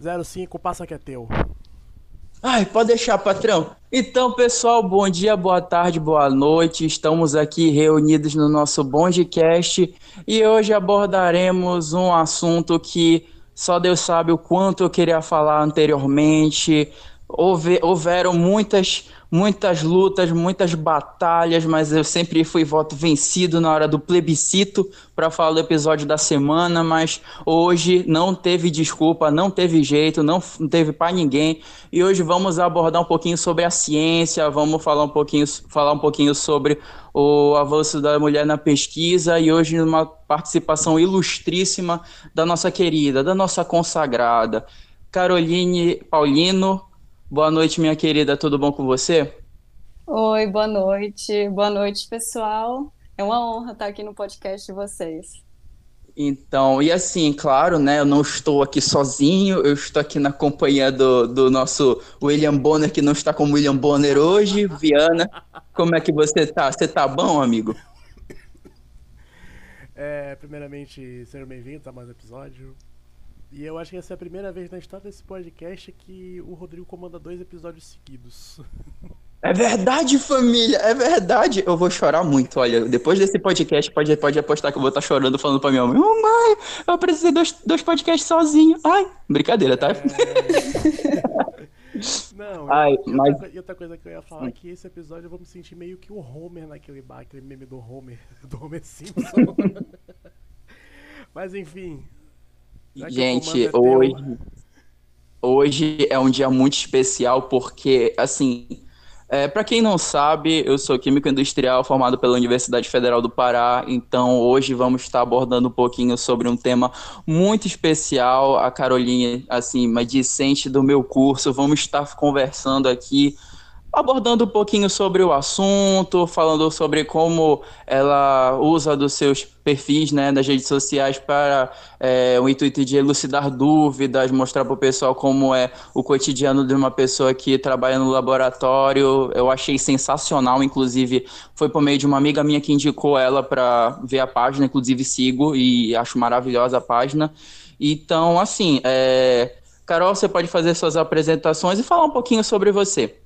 05, passa que é teu. Ai, pode deixar, patrão. Então, pessoal, bom dia, boa tarde, boa noite. Estamos aqui reunidos no nosso Bondcast e hoje abordaremos um assunto que só Deus sabe o quanto eu queria falar anteriormente. Houve, houveram muitas muitas lutas, muitas batalhas, mas eu sempre fui voto vencido na hora do plebiscito para falar do episódio da semana, mas hoje não teve desculpa, não teve jeito, não teve para ninguém. E hoje vamos abordar um pouquinho sobre a ciência, vamos falar um pouquinho, falar um pouquinho sobre o avanço da mulher na pesquisa e hoje numa participação ilustríssima da nossa querida, da nossa consagrada Caroline Paulino, Boa noite, minha querida, tudo bom com você? Oi, boa noite. Boa noite, pessoal. É uma honra estar aqui no podcast de vocês. Então, e assim, claro, né? Eu não estou aqui sozinho, eu estou aqui na companhia do, do nosso William Bonner, que não está como William Bonner hoje. Viana, como é que você tá? Você tá bom, amigo? É, primeiramente, seja bem-vindo a mais um episódio. E eu acho que essa é a primeira vez na história desse podcast que o Rodrigo comanda dois episódios seguidos. É verdade, família, é verdade. Eu vou chorar muito, olha. Depois desse podcast, pode, pode apostar que eu vou estar chorando falando pra minha mãe: Ô mãe, eu apresentei dois, dois podcasts sozinho. Ai, brincadeira, tá? É... Não, Ai, e, mas... outra, e outra coisa que eu ia falar é que esse episódio eu vou me sentir meio que o Homer naquele bar, aquele meme do Homer, do Homer Simpson. mas enfim, Gente, hoje, hoje é um dia muito especial porque, assim, é, para quem não sabe, eu sou químico industrial formado pela Universidade Federal do Pará, então hoje vamos estar abordando um pouquinho sobre um tema muito especial. A Carolinha, assim, uma discente do meu curso, vamos estar conversando aqui abordando um pouquinho sobre o assunto, falando sobre como ela usa dos seus perfis né, nas redes sociais para é, o intuito de elucidar dúvidas, mostrar para o pessoal como é o cotidiano de uma pessoa que trabalha no laboratório. Eu achei sensacional, inclusive foi por meio de uma amiga minha que indicou ela para ver a página, inclusive sigo e acho maravilhosa a página. Então, assim, é... Carol, você pode fazer suas apresentações e falar um pouquinho sobre você.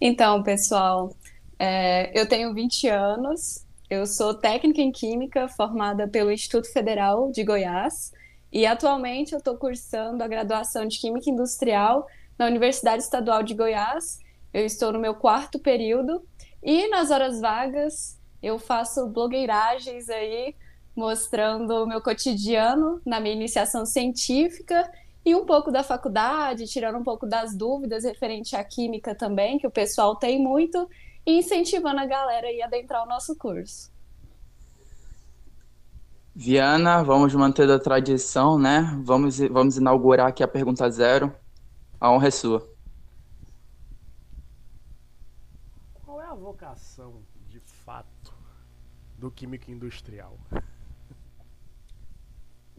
Então, pessoal, é, eu tenho 20 anos, eu sou técnica em Química formada pelo Instituto Federal de Goiás e atualmente eu estou cursando a graduação de Química Industrial na Universidade Estadual de Goiás. Eu estou no meu quarto período e nas horas vagas eu faço blogueiragens aí, mostrando o meu cotidiano na minha iniciação científica e um pouco da faculdade, tirando um pouco das dúvidas referente à química também, que o pessoal tem muito, e incentivando a galera a adentrar o nosso curso. Viana, vamos manter a tradição, né? Vamos, vamos inaugurar aqui a pergunta zero. A honra é sua. Qual é a vocação, de fato, do químico industrial?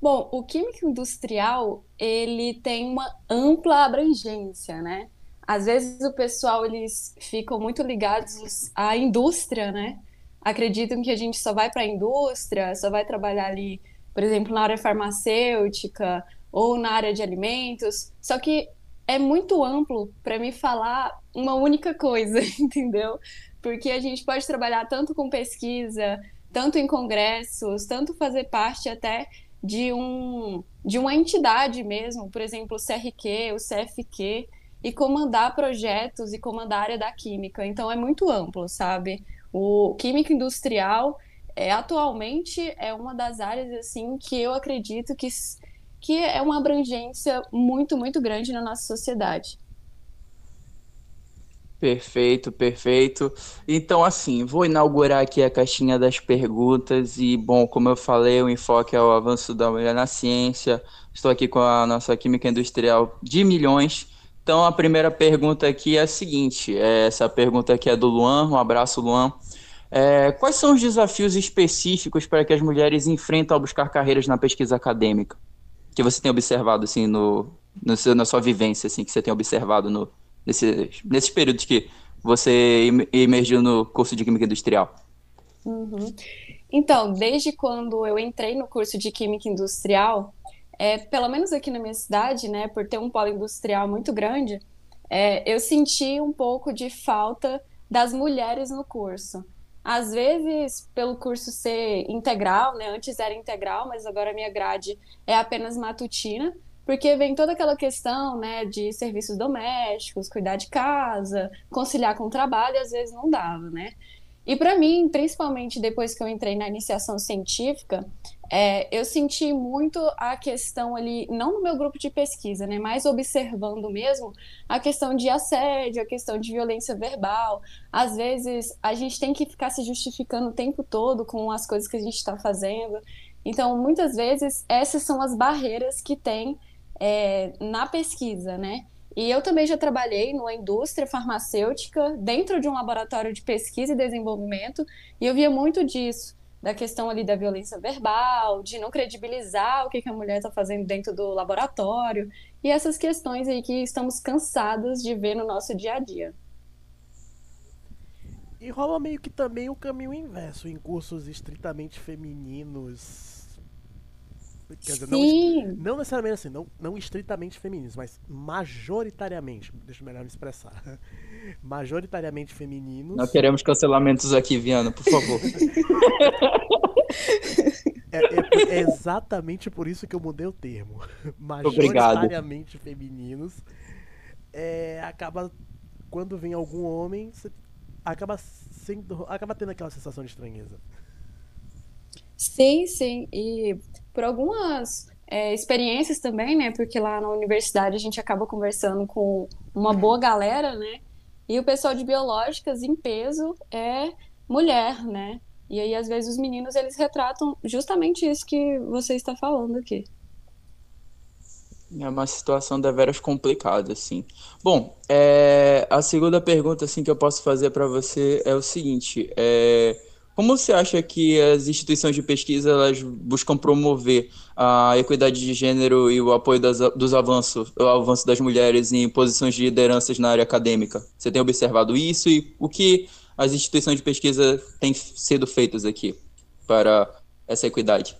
Bom, o químico industrial, ele tem uma ampla abrangência, né? Às vezes o pessoal, eles ficam muito ligados à indústria, né? Acreditam que a gente só vai para a indústria, só vai trabalhar ali, por exemplo, na área farmacêutica ou na área de alimentos. Só que é muito amplo para me falar uma única coisa, entendeu? Porque a gente pode trabalhar tanto com pesquisa, tanto em congressos, tanto fazer parte até de, um, de uma entidade mesmo, por exemplo, o CRQ, o CFQ, e comandar projetos e comandar a área da química. Então é muito amplo, sabe? O química industrial é, atualmente é uma das áreas assim que eu acredito que, que é uma abrangência muito, muito grande na nossa sociedade. Perfeito, perfeito. Então, assim, vou inaugurar aqui a caixinha das perguntas e, bom, como eu falei, o enfoque é o avanço da mulher na ciência. Estou aqui com a nossa química industrial de milhões. Então, a primeira pergunta aqui é a seguinte: é, essa pergunta aqui é do Luan. Um abraço, Luan. É, quais são os desafios específicos para que as mulheres enfrentam ao buscar carreiras na pesquisa acadêmica? Que você tem observado, assim, no, no seu, na sua vivência, assim, que você tem observado no, nesses, nesses períodos que você emergiu no curso de Química Industrial? Uhum. Então, desde quando eu entrei no curso de Química Industrial, é, pelo menos aqui na minha cidade, né, por ter um polo industrial muito grande, é, eu senti um pouco de falta das mulheres no curso. Às vezes, pelo curso ser integral, né? Antes era integral, mas agora a minha grade é apenas matutina, porque vem toda aquela questão, né, de serviços domésticos, cuidar de casa, conciliar com o trabalho, às vezes não dava, né? E para mim, principalmente depois que eu entrei na iniciação científica, é, eu senti muito a questão ali, não no meu grupo de pesquisa, né, mas observando mesmo a questão de assédio, a questão de violência verbal. Às vezes a gente tem que ficar se justificando o tempo todo com as coisas que a gente está fazendo. Então, muitas vezes, essas são as barreiras que tem é, na pesquisa, né? E eu também já trabalhei numa indústria farmacêutica, dentro de um laboratório de pesquisa e desenvolvimento, e eu via muito disso, da questão ali da violência verbal, de não credibilizar o que, que a mulher está fazendo dentro do laboratório, e essas questões aí que estamos cansados de ver no nosso dia a dia. E rola meio que também o caminho inverso em cursos estritamente femininos Quer dizer, não, não, necessariamente assim, não, não estritamente femininos, mas majoritariamente, deixa eu melhor me expressar. Majoritariamente femininos. Não queremos cancelamentos aqui, Viana, por favor. é, é, é, exatamente por isso que eu mudei o termo. Majoritariamente Obrigado. femininos. É, acaba. Quando vem algum homem, acaba, sendo, acaba tendo aquela sensação de estranheza. Sim, sim. E por algumas é, experiências também, né? Porque lá na universidade a gente acaba conversando com uma boa galera, né? E o pessoal de biológicas, em peso, é mulher, né? E aí, às vezes, os meninos, eles retratam justamente isso que você está falando aqui. É uma situação deveras complicada, assim. Bom, é, a segunda pergunta, assim, que eu posso fazer para você é o seguinte, é como você acha que as instituições de pesquisa elas buscam promover a equidade de gênero e o apoio das, dos avanços, o avanço das mulheres em posições de lideranças na área acadêmica? Você tem observado isso e o que as instituições de pesquisa têm sido feitas aqui para essa equidade?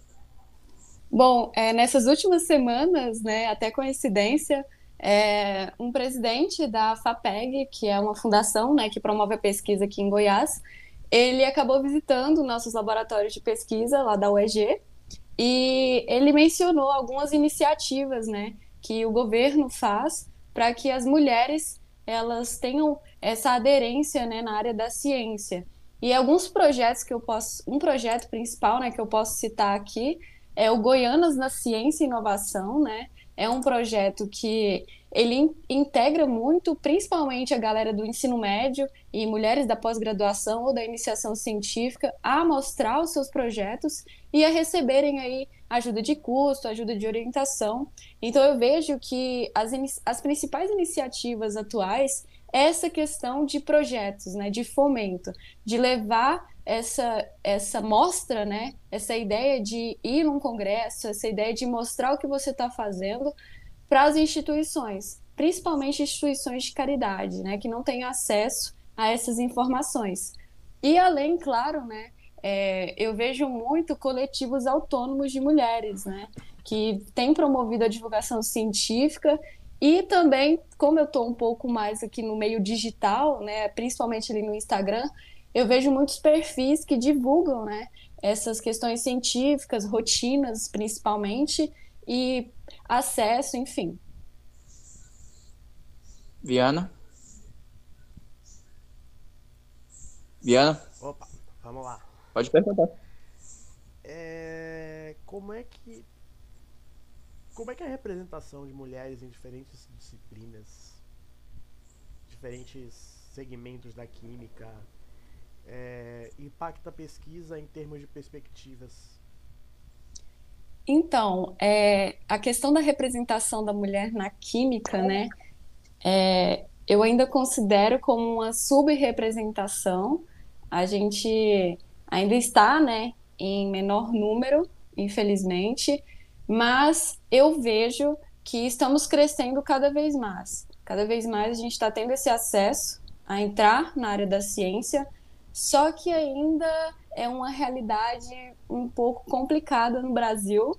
Bom, é, nessas últimas semanas, né, até coincidência, é, um presidente da FAPEG, que é uma fundação né, que promove a pesquisa aqui em Goiás, ele acabou visitando nossos laboratórios de pesquisa lá da UEG e ele mencionou algumas iniciativas, né, que o governo faz para que as mulheres elas tenham essa aderência, né, na área da ciência. E alguns projetos que eu posso, um projeto principal, né, que eu posso citar aqui é o Goianas na Ciência e Inovação, né? É um projeto que ele integra muito, principalmente a galera do ensino médio e mulheres da pós-graduação ou da iniciação científica, a mostrar os seus projetos e a receberem aí ajuda de custo, ajuda de orientação. Então eu vejo que as, as principais iniciativas atuais é essa questão de projetos, né, de fomento, de levar essa essa mostra, né, essa ideia de ir num congresso, essa ideia de mostrar o que você está fazendo para as instituições, principalmente instituições de caridade, né, que não têm acesso a essas informações. E além, claro, né, é, eu vejo muito coletivos autônomos de mulheres, né, que têm promovido a divulgação científica e também, como eu estou um pouco mais aqui no meio digital, né, principalmente ali no Instagram, eu vejo muitos perfis que divulgam, né, essas questões científicas, rotinas principalmente, e acesso, enfim. Viana? Viana? Opa, vamos lá. Pode perguntar. É, como é que como é que é a representação de mulheres em diferentes disciplinas, diferentes segmentos da química, é, impacta a pesquisa em termos de perspectivas então, é, a questão da representação da mulher na química, né? É, eu ainda considero como uma subrepresentação. A gente ainda está, né, em menor número, infelizmente, mas eu vejo que estamos crescendo cada vez mais. Cada vez mais a gente está tendo esse acesso a entrar na área da ciência, só que ainda é uma realidade um pouco complicada no Brasil,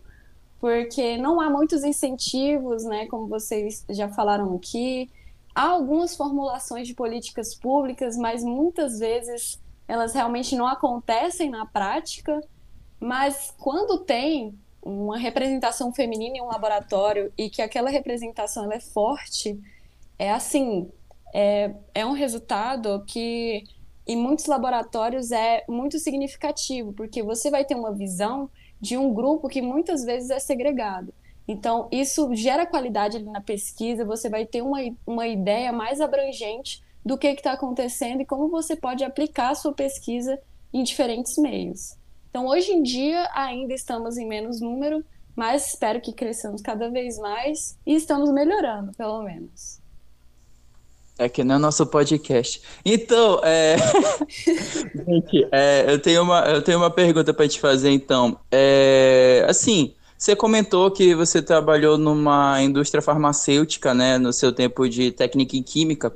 porque não há muitos incentivos, né, como vocês já falaram aqui. Há algumas formulações de políticas públicas, mas muitas vezes elas realmente não acontecem na prática. Mas quando tem uma representação feminina em um laboratório e que aquela representação é forte, é assim, é, é um resultado que em muitos laboratórios é muito significativo, porque você vai ter uma visão de um grupo que muitas vezes é segregado. Então, isso gera qualidade ali na pesquisa, você vai ter uma, uma ideia mais abrangente do que está acontecendo e como você pode aplicar a sua pesquisa em diferentes meios. Então, hoje em dia, ainda estamos em menos número, mas espero que cresçamos cada vez mais e estamos melhorando, pelo menos. É que não é nosso podcast. Então, é... Gente, é, eu, tenho uma, eu tenho uma pergunta para te fazer, então. É, assim, você comentou que você trabalhou numa indústria farmacêutica, né, no seu tempo de técnica em química.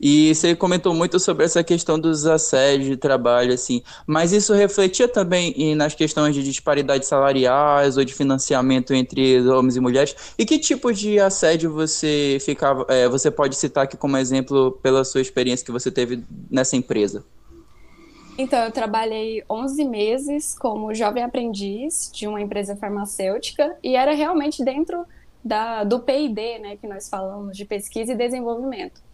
E você comentou muito sobre essa questão dos assédios de trabalho, assim, mas isso refletia também nas questões de disparidades salariais ou de financiamento entre homens e mulheres? E que tipo de assédio você ficava, é, você pode citar aqui como exemplo pela sua experiência que você teve nessa empresa? Então, eu trabalhei 11 meses como jovem aprendiz de uma empresa farmacêutica e era realmente dentro da, do P&D, né, que nós falamos, de pesquisa e desenvolvimento.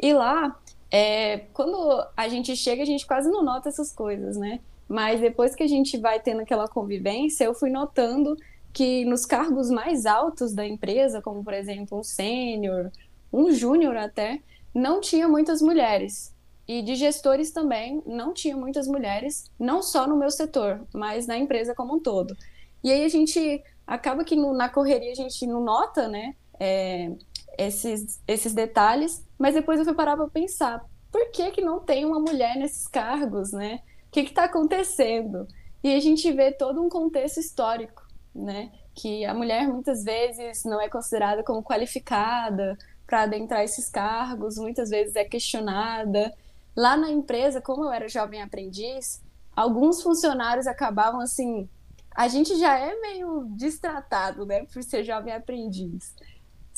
E lá, é, quando a gente chega, a gente quase não nota essas coisas, né? Mas depois que a gente vai tendo aquela convivência, eu fui notando que nos cargos mais altos da empresa, como por exemplo um sênior, um júnior até, não tinha muitas mulheres. E de gestores também não tinha muitas mulheres, não só no meu setor, mas na empresa como um todo. E aí a gente acaba que no, na correria a gente não nota, né? É, esses, esses detalhes, mas depois eu fui parar para pensar, por que, que não tem uma mulher nesses cargos, né? O que está acontecendo? E a gente vê todo um contexto histórico, né? Que a mulher muitas vezes não é considerada como qualificada para adentrar esses cargos, muitas vezes é questionada. Lá na empresa, como eu era jovem aprendiz, alguns funcionários acabavam assim. A gente já é meio destratado, né, por ser jovem aprendiz.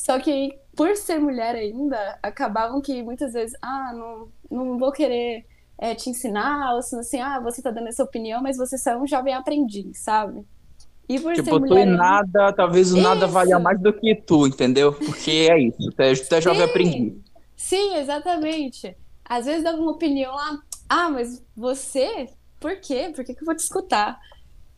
Só que, por ser mulher ainda, acabavam que muitas vezes, ah, não, não vou querer é, te ensinar, ou assim, ah, você tá dando essa opinião, mas você só é um jovem aprendiz, sabe? E por tipo, ser mulher. Tu nada, talvez o isso. nada valha mais do que tu, entendeu? Porque é isso, tu é, tu é jovem aprendiz. Sim, exatamente. Às vezes dá uma opinião lá, ah, mas você, por quê? Por que, que eu vou te escutar?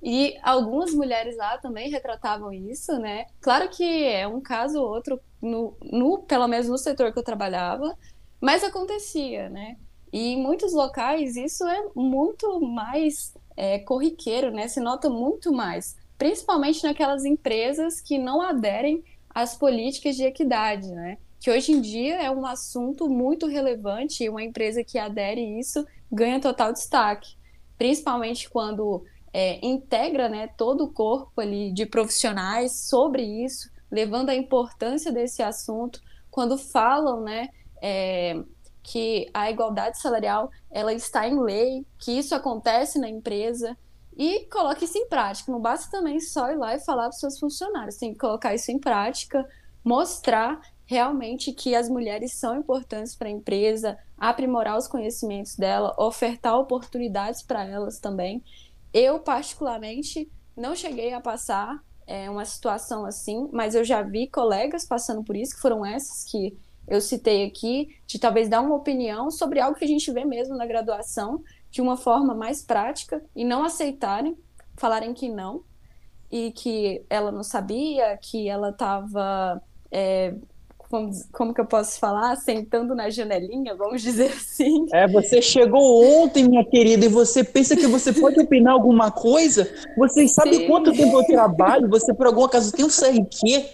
E algumas mulheres lá também retratavam isso, né? Claro que é um caso ou outro, no, no, pelo menos no setor que eu trabalhava, mas acontecia, né? E em muitos locais isso é muito mais é, corriqueiro, né? Se nota muito mais, principalmente naquelas empresas que não aderem às políticas de equidade, né? Que hoje em dia é um assunto muito relevante e uma empresa que adere isso ganha total destaque, principalmente quando é, integra né, todo o corpo ali de profissionais sobre isso, levando a importância desse assunto, quando falam né, é, que a igualdade salarial ela está em lei, que isso acontece na empresa, e coloque isso em prática. Não basta também só ir lá e falar para os seus funcionários, tem que colocar isso em prática, mostrar realmente que as mulheres são importantes para a empresa, aprimorar os conhecimentos dela, ofertar oportunidades para elas também. Eu, particularmente, não cheguei a passar é, uma situação assim, mas eu já vi colegas passando por isso, que foram essas que eu citei aqui, de talvez dar uma opinião sobre algo que a gente vê mesmo na graduação, de uma forma mais prática, e não aceitarem, falarem que não, e que ela não sabia, que ela estava é, como, como que eu posso falar, sentando na janelinha, vamos dizer assim. É, você chegou ontem, minha querida, e você pensa que você pode opinar alguma coisa? Você sabe Sim. quanto tempo eu trabalho? Você, por algum acaso, tem um CRQ?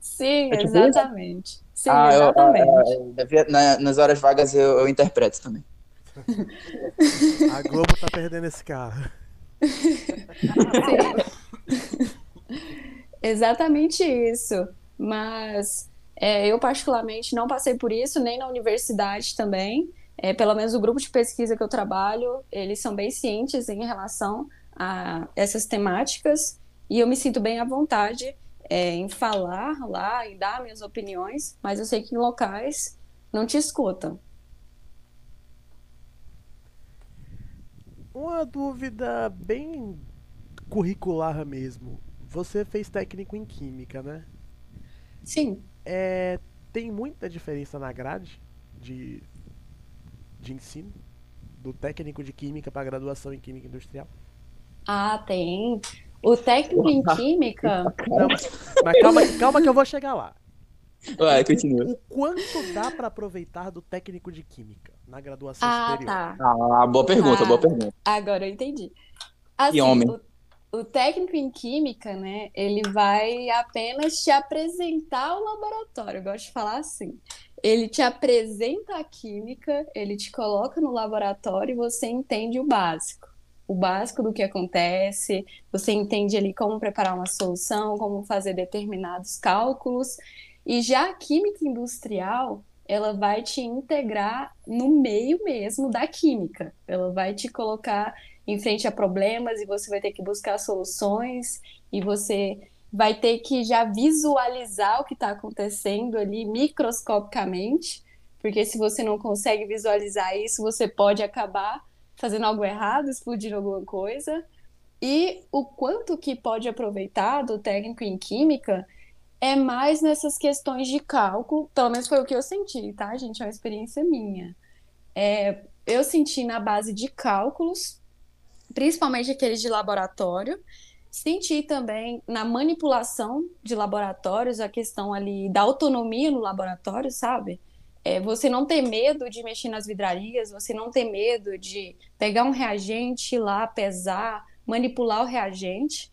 Sim, é tipo exatamente. Sim, ah, exatamente. Eu, eu, eu, nas horas vagas eu, eu interpreto também. A Globo tá perdendo esse carro. Exatamente isso. Mas é, eu, particularmente, não passei por isso, nem na universidade também. É, pelo menos o grupo de pesquisa que eu trabalho, eles são bem cientes em relação a essas temáticas. E eu me sinto bem à vontade é, em falar lá e dar minhas opiniões, mas eu sei que em locais não te escutam. Uma dúvida bem curricular mesmo. Você fez técnico em química, né? Sim. É, tem muita diferença na grade de, de ensino? Do técnico de química para graduação em química industrial? Ah, tem. O técnico em química. Não, mas, mas calma, calma que eu vou chegar lá. Vai, continua. O quanto dá para aproveitar do técnico de química na graduação ah, superior? Tá. Ah, boa pergunta, ah, boa pergunta. Agora eu entendi. Assim, que homem. O, o, técnico em química, né, ele vai apenas te apresentar o laboratório, eu gosto de falar assim. Ele te apresenta a química, ele te coloca no laboratório e você entende o básico. O básico do que acontece, você entende ali como preparar uma solução, como fazer determinados cálculos. E já a química industrial, ela vai te integrar no meio mesmo da química. Ela vai te colocar em frente a problemas e você vai ter que buscar soluções e você vai ter que já visualizar o que está acontecendo ali microscopicamente, porque se você não consegue visualizar isso, você pode acabar fazendo algo errado, explodindo alguma coisa. E o quanto que pode aproveitar do técnico em química é mais nessas questões de cálculo, pelo menos foi o que eu senti, tá, gente? É uma experiência minha. É, eu senti na base de cálculos, principalmente aqueles de laboratório. Senti também na manipulação de laboratórios a questão ali da autonomia no laboratório, sabe? É, você não ter medo de mexer nas vidrarias, você não ter medo de pegar um reagente lá, pesar, manipular o reagente.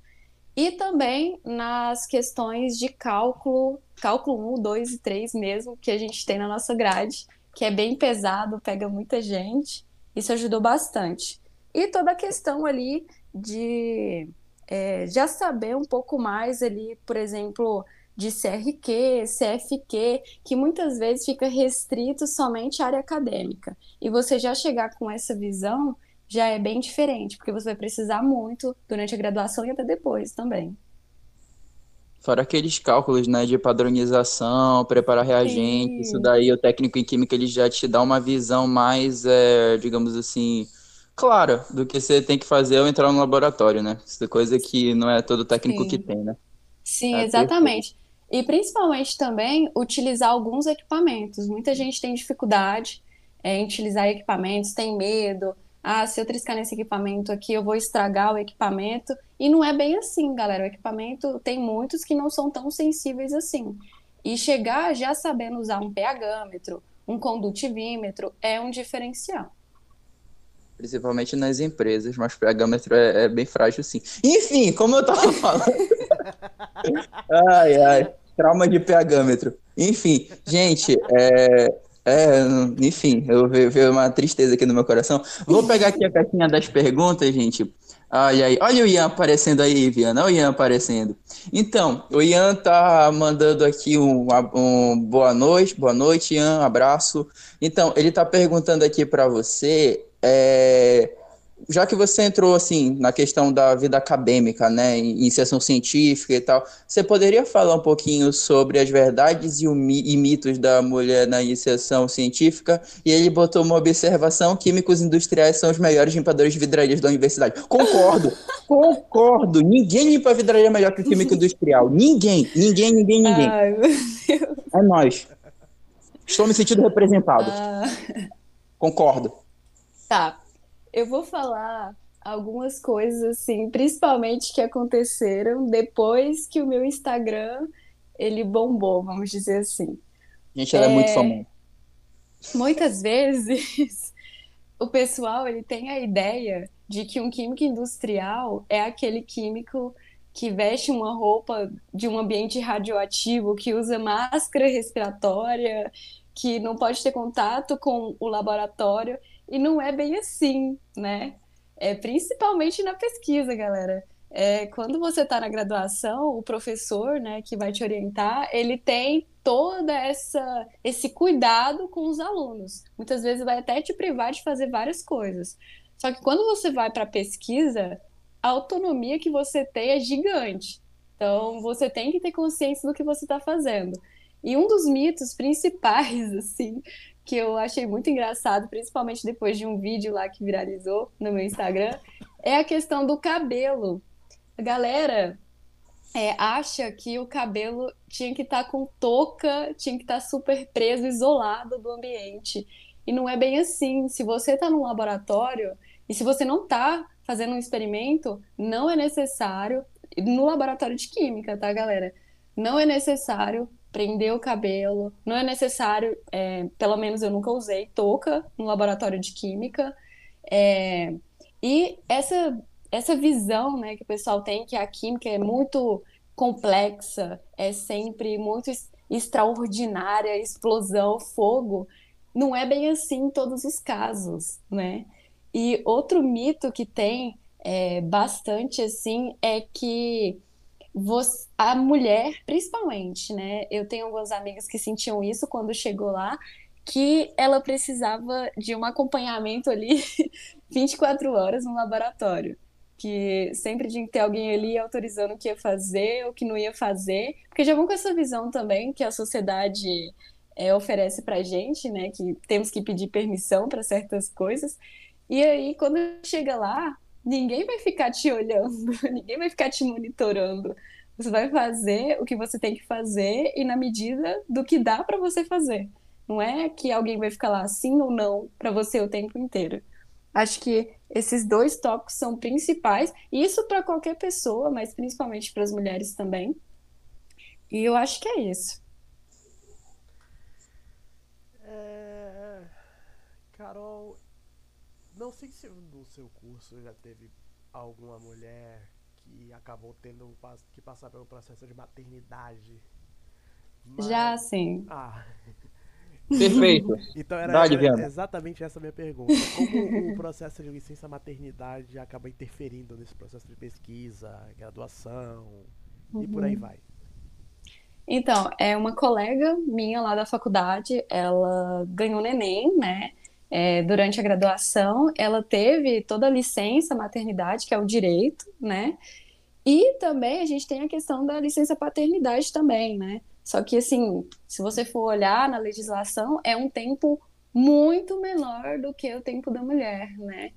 E também nas questões de cálculo, cálculo 1, 2 e 3 mesmo, que a gente tem na nossa grade, que é bem pesado, pega muita gente. Isso ajudou bastante. E toda a questão ali de é, já saber um pouco mais ali, por exemplo, de CRQ, CFQ, que muitas vezes fica restrito somente à área acadêmica. E você já chegar com essa visão já é bem diferente, porque você vai precisar muito durante a graduação e até depois também. Fora aqueles cálculos, né, de padronização, preparar reagente, Sim. isso daí o técnico em química ele já te dá uma visão mais, é, digamos assim, clara do que você tem que fazer ao entrar no laboratório, né? Isso é coisa que não é todo técnico Sim. que tem, né? Sim, é exatamente. Perfeito. E principalmente também utilizar alguns equipamentos. Muita gente tem dificuldade é, em utilizar equipamentos, tem medo, ah, se eu triscar nesse equipamento aqui, eu vou estragar o equipamento. E não é bem assim, galera. O equipamento tem muitos que não são tão sensíveis assim. E chegar já sabendo usar um pHmetro, um condutivímetro, é um diferencial. Principalmente nas empresas, mas o pHmetro é, é bem frágil sim. Enfim, como eu tava falando. ai, ai. Trauma de pHmetro. Enfim, gente, é, é, enfim, eu vejo uma tristeza aqui no meu coração. Vou pegar aqui a caixinha das perguntas, gente. Ai, ai, olha o Ian aparecendo aí, Viana. Olha o Ian aparecendo. Então, o Ian tá mandando aqui um, um boa noite, boa noite, Ian, abraço. Então, ele tá perguntando aqui para você é, já que você entrou assim na questão da vida acadêmica, né, iniciação científica e tal, você poderia falar um pouquinho sobre as verdades e, e, mitos da mulher na iniciação científica? E ele botou uma observação: químicos industriais são os melhores limpadores de vidrarias da universidade. Concordo, concordo. Ninguém limpa vidraria melhor que o químico industrial. Ninguém, ninguém, ninguém, ninguém. Ai, meu Deus. É nós. Estou me sentindo representado. Ah. Concordo. Tá, eu vou falar algumas coisas assim, principalmente que aconteceram depois que o meu Instagram ele bombou, vamos dizer assim. Gente, ela é, é muito famosa. Muitas vezes o pessoal ele tem a ideia de que um químico industrial é aquele químico que veste uma roupa de um ambiente radioativo, que usa máscara respiratória, que não pode ter contato com o laboratório. E não é bem assim, né? É, principalmente na pesquisa, galera. É, quando você está na graduação, o professor, né, que vai te orientar, ele tem toda essa esse cuidado com os alunos. Muitas vezes vai até te privar de fazer várias coisas. Só que quando você vai para pesquisa, a autonomia que você tem é gigante. Então, você tem que ter consciência do que você está fazendo. E um dos mitos principais, assim, que eu achei muito engraçado, principalmente depois de um vídeo lá que viralizou no meu Instagram, é a questão do cabelo. A galera é, acha que o cabelo tinha que estar tá com touca, tinha que estar tá super preso, isolado do ambiente. E não é bem assim. Se você está num laboratório e se você não está fazendo um experimento, não é necessário, no laboratório de química, tá, galera? Não é necessário prender o cabelo, não é necessário, é, pelo menos eu nunca usei touca no laboratório de química. É, e essa, essa visão né, que o pessoal tem que a química é muito complexa, é sempre muito extraordinária, explosão, fogo, não é bem assim em todos os casos, né? E outro mito que tem é, bastante assim é que você, a mulher, principalmente, né? Eu tenho algumas amigas que sentiam isso quando chegou lá, que ela precisava de um acompanhamento ali 24 horas no laboratório. Que sempre tinha que ter alguém ali autorizando o que ia fazer, o que não ia fazer, porque já vão com essa visão também que a sociedade é, oferece pra gente, né? Que temos que pedir permissão para certas coisas. E aí, quando chega lá, ninguém vai ficar te olhando, ninguém vai ficar te monitorando. Você vai fazer o que você tem que fazer e na medida do que dá para você fazer. Não é que alguém vai ficar lá sim ou não para você o tempo inteiro. Acho que esses dois tópicos são principais, isso para qualquer pessoa, mas principalmente para as mulheres também. E eu acho que é isso. É... Carol, não sei se no seu curso já teve alguma mulher que acabou tendo que passar pelo processo de maternidade. Mas... Já sim. Ah. Perfeito. então era, era exatamente essa a minha pergunta. Como o processo de licença maternidade acaba interferindo nesse processo de pesquisa, graduação uhum. e por aí uhum. vai? Então, é uma colega minha lá da faculdade, ela ganhou neném, né? É, durante a graduação, ela teve toda a licença maternidade, que é o direito, né? E também a gente tem a questão da licença paternidade também, né? Só que, assim, se você for olhar na legislação, é um tempo muito menor do que o tempo da mulher, né?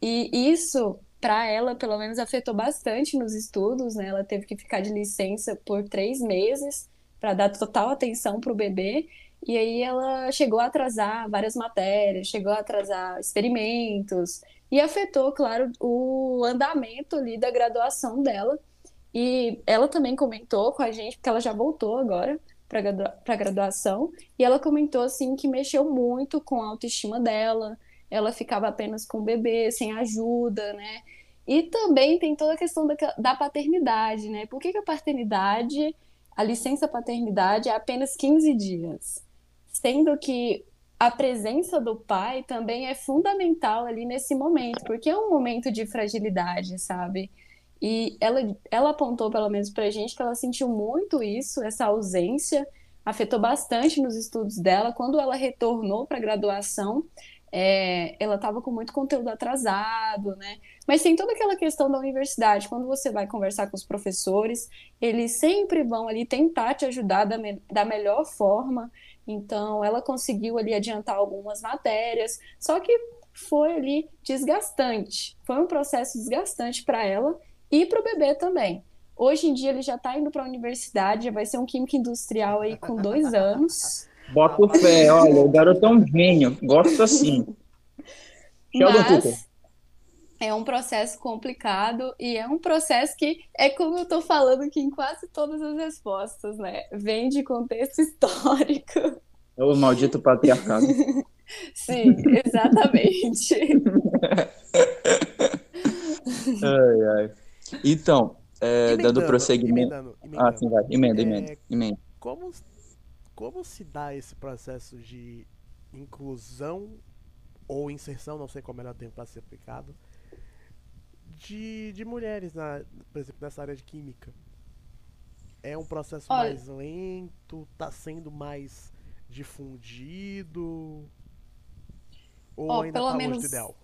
E isso, para ela, pelo menos, afetou bastante nos estudos, né? Ela teve que ficar de licença por três meses para dar total atenção para o bebê. E aí ela chegou a atrasar várias matérias, chegou a atrasar experimentos e afetou, claro, o andamento ali da graduação dela. E ela também comentou com a gente, porque ela já voltou agora para a graduação, e ela comentou assim que mexeu muito com a autoestima dela. Ela ficava apenas com o bebê, sem ajuda, né? E também tem toda a questão da, da paternidade, né? Por que, que a paternidade, a licença paternidade é apenas 15 dias? Sendo que a presença do pai também é fundamental ali nesse momento, porque é um momento de fragilidade, sabe? E ela, ela apontou, pelo menos pra gente, que ela sentiu muito isso, essa ausência, afetou bastante nos estudos dela. Quando ela retornou para a graduação, é, ela estava com muito conteúdo atrasado, né? Mas tem toda aquela questão da universidade. Quando você vai conversar com os professores, eles sempre vão ali tentar te ajudar da, me da melhor forma. Então, ela conseguiu ali adiantar algumas matérias, só que foi ali desgastante. Foi um processo desgastante para ela e para o bebê também. Hoje em dia ele já está indo para a universidade, já vai ser um químico industrial aí com dois anos. Bota fé, olha, o garoto é um gênio, gosto assim. Mas é um processo complicado e é um processo que é como eu estou falando aqui em quase todas as respostas, né? Vem de contexto histórico. É o maldito patriarcado. Sim, exatamente. ai, ai. Então, é, dando prosseguimento. Emendando, emendando. Ah, sim, vai. Emenda, emenda, é, emenda. Como, como se dá esse processo de inclusão ou inserção, não sei qual é o melhor tempo para ser aplicado, de, de mulheres, na, por exemplo, nessa área de química. É um processo Olha, mais lento, está sendo mais difundido? Ou ainda pelo tá menos, ideal?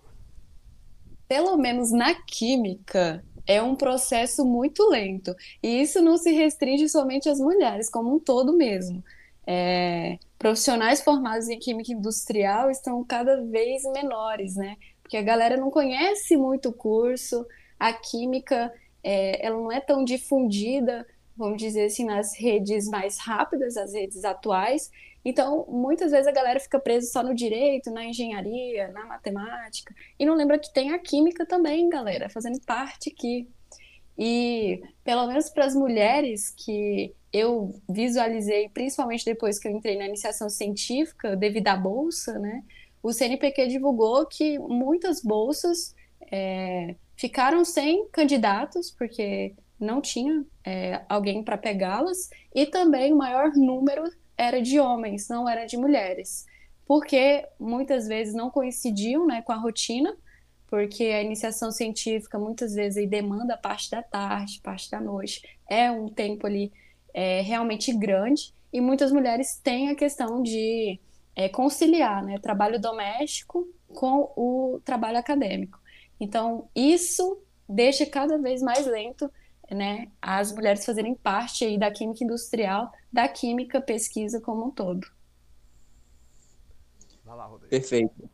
Pelo menos na química, é um processo muito lento. E isso não se restringe somente às mulheres, como um todo mesmo. É, profissionais formados em química industrial estão cada vez menores, né? Porque a galera não conhece muito o curso, a química é, ela não é tão difundida, vamos dizer assim, nas redes mais rápidas, as redes atuais. Então, muitas vezes a galera fica presa só no direito, na engenharia, na matemática, e não lembra que tem a química também, galera, fazendo parte aqui. E, pelo menos para as mulheres que eu visualizei, principalmente depois que eu entrei na iniciação científica, devido à bolsa, né? O CNPq divulgou que muitas bolsas é, ficaram sem candidatos, porque não tinha é, alguém para pegá-las, e também o maior número era de homens, não era de mulheres, porque muitas vezes não coincidiam né, com a rotina, porque a iniciação científica muitas vezes demanda parte da tarde, parte da noite, é um tempo ali é, realmente grande, e muitas mulheres têm a questão de é, conciliar né, trabalho doméstico com o trabalho acadêmico. Então, isso deixa cada vez mais lento né, as mulheres fazerem parte aí da química industrial, da química pesquisa como um todo. Vai lá, Rodrigo. Perfeito.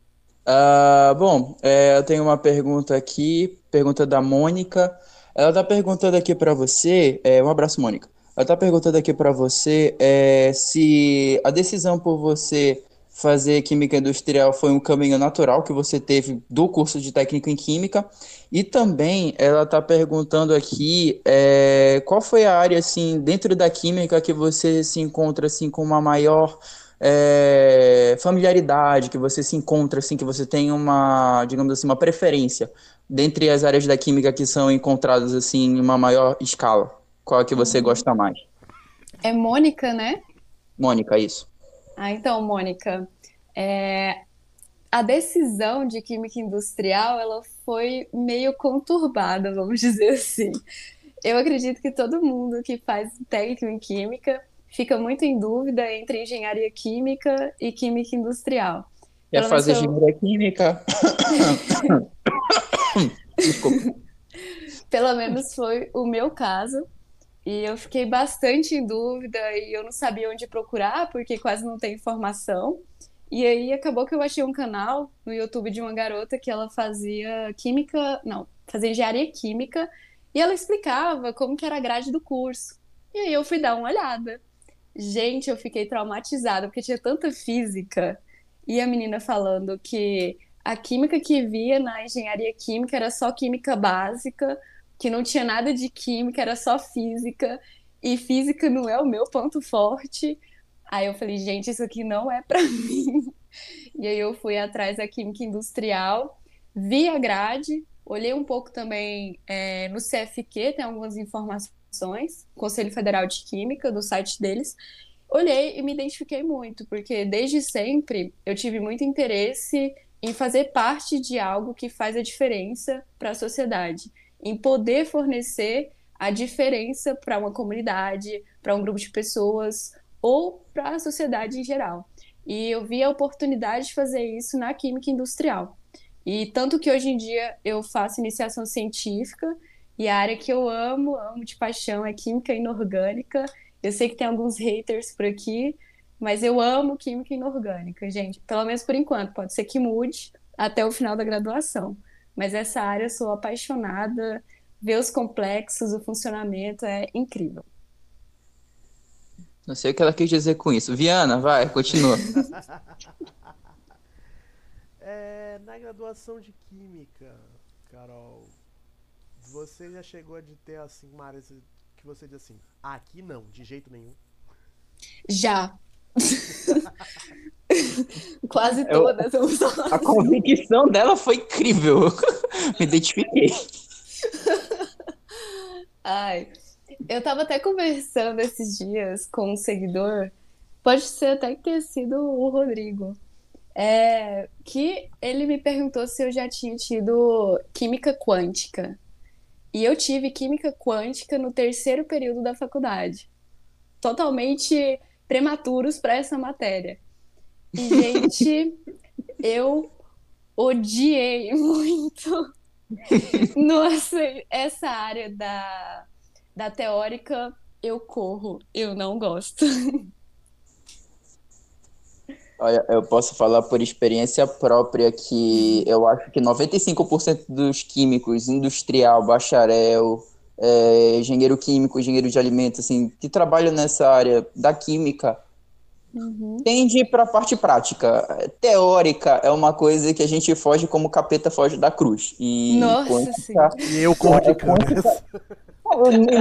Uh, bom, é, eu tenho uma pergunta aqui, pergunta da Mônica. Ela está perguntando aqui para você, é, um abraço, Mônica. Ela está perguntando aqui para você é, se a decisão por você fazer química industrial foi um caminho natural que você teve do curso de técnico em química. E também ela está perguntando aqui é, qual foi a área assim dentro da química que você se encontra assim com uma maior é, familiaridade, que você se encontra assim, que você tem uma, digamos assim, uma preferência dentre as áreas da química que são encontradas assim em uma maior escala. Qual é que você gosta mais? É Mônica, né? Mônica, isso. Ah, então, Mônica, é, a decisão de química industrial ela foi meio conturbada, vamos dizer assim. Eu acredito que todo mundo que faz técnico em química fica muito em dúvida entre engenharia química e química industrial. Quer fazer eu... engenharia química? Desculpa. Pelo menos foi o meu caso. E eu fiquei bastante em dúvida e eu não sabia onde procurar, porque quase não tem informação. E aí acabou que eu achei um canal no YouTube de uma garota que ela fazia química, não, fazia engenharia química, e ela explicava como que era a grade do curso. E aí eu fui dar uma olhada. Gente, eu fiquei traumatizada, porque tinha tanta física. E a menina falando que a química que via na engenharia química era só química básica, que não tinha nada de química, era só física, e física não é o meu ponto forte. Aí eu falei, gente, isso aqui não é para mim. E aí eu fui atrás da química industrial, vi a grade, olhei um pouco também é, no CFQ, tem algumas informações, Conselho Federal de Química, do site deles. Olhei e me identifiquei muito, porque desde sempre eu tive muito interesse em fazer parte de algo que faz a diferença para a sociedade em poder fornecer a diferença para uma comunidade, para um grupo de pessoas ou para a sociedade em geral. E eu vi a oportunidade de fazer isso na química industrial. E tanto que hoje em dia eu faço iniciação científica e a área que eu amo, amo de paixão é química inorgânica. Eu sei que tem alguns haters por aqui, mas eu amo química inorgânica, gente. Pelo menos por enquanto, pode ser que mude até o final da graduação mas essa área eu sou apaixonada, ver os complexos, o funcionamento é incrível. Não sei o que ela quis dizer com isso. Viana, vai, continua. é, na graduação de Química, Carol, você já chegou a ter assim, uma área que você diz assim, aqui não, de jeito nenhum? Já. Quase todas, eu, A convicção dela foi incrível. Me identifiquei. Ai, eu tava até conversando esses dias com um seguidor, pode ser até que tenha sido o Rodrigo, é, que ele me perguntou se eu já tinha tido química quântica. E eu tive química quântica no terceiro período da faculdade. Totalmente prematuros para essa matéria. E, gente, eu odiei muito. Nossa, essa área da, da teórica eu corro, eu não gosto. Olha, eu posso falar por experiência própria que eu acho que 95% dos químicos, industrial, bacharel, é, engenheiro químico, engenheiro de alimentos, assim, que trabalham nessa área da química, uhum. tende para a parte prática. Teórica é uma coisa que a gente foge como capeta foge da cruz. E Nossa, quântica, sim. E eu corro de câmeras.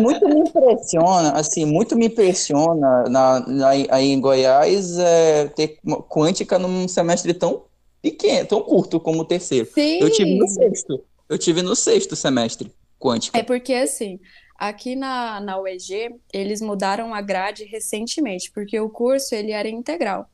muito me impressiona, assim, muito me impressiona na, na, aí em Goiás é, ter quântica num semestre tão pequeno, tão curto como o terceiro. Sim. Eu tive no sexto. Eu tive no sexto semestre quântica. É porque, assim, aqui na, na UEG, eles mudaram a grade recentemente, porque o curso ele era integral.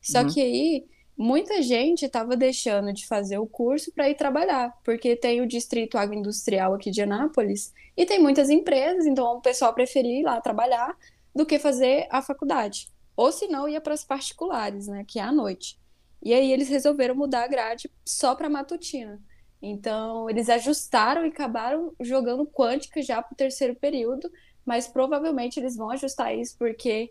Só uhum. que aí muita gente estava deixando de fazer o curso para ir trabalhar, porque tem o distrito agroindustrial aqui de Anápolis e tem muitas empresas, então o pessoal preferia ir lá trabalhar do que fazer a faculdade. Ou se não, ia para as particulares, né, que é à noite. E aí eles resolveram mudar a grade só para matutina. Então, eles ajustaram e acabaram jogando quântica já para o terceiro período, mas provavelmente eles vão ajustar isso porque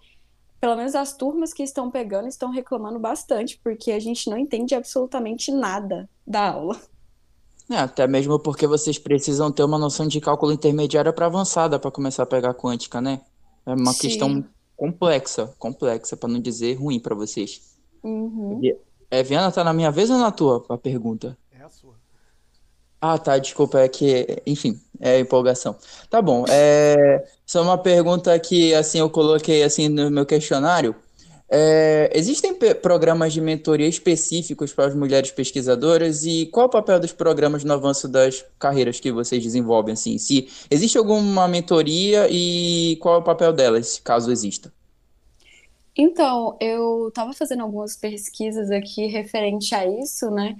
pelo menos as turmas que estão pegando estão reclamando bastante, porque a gente não entende absolutamente nada da aula. É, até mesmo porque vocês precisam ter uma noção de cálculo intermediária para avançada para começar a pegar quântica, né? É uma Sim. questão complexa, complexa, para não dizer ruim para vocês. Uhum. É, Viana, tá na minha vez ou na tua a pergunta? Ah, tá, desculpa, é que, enfim, é empolgação. Tá bom, é, só uma pergunta que, assim, eu coloquei, assim, no meu questionário. É, existem programas de mentoria específicos para as mulheres pesquisadoras e qual o papel dos programas no avanço das carreiras que vocês desenvolvem, assim? Se existe alguma mentoria e qual é o papel delas, caso exista? Então, eu estava fazendo algumas pesquisas aqui referente a isso, né?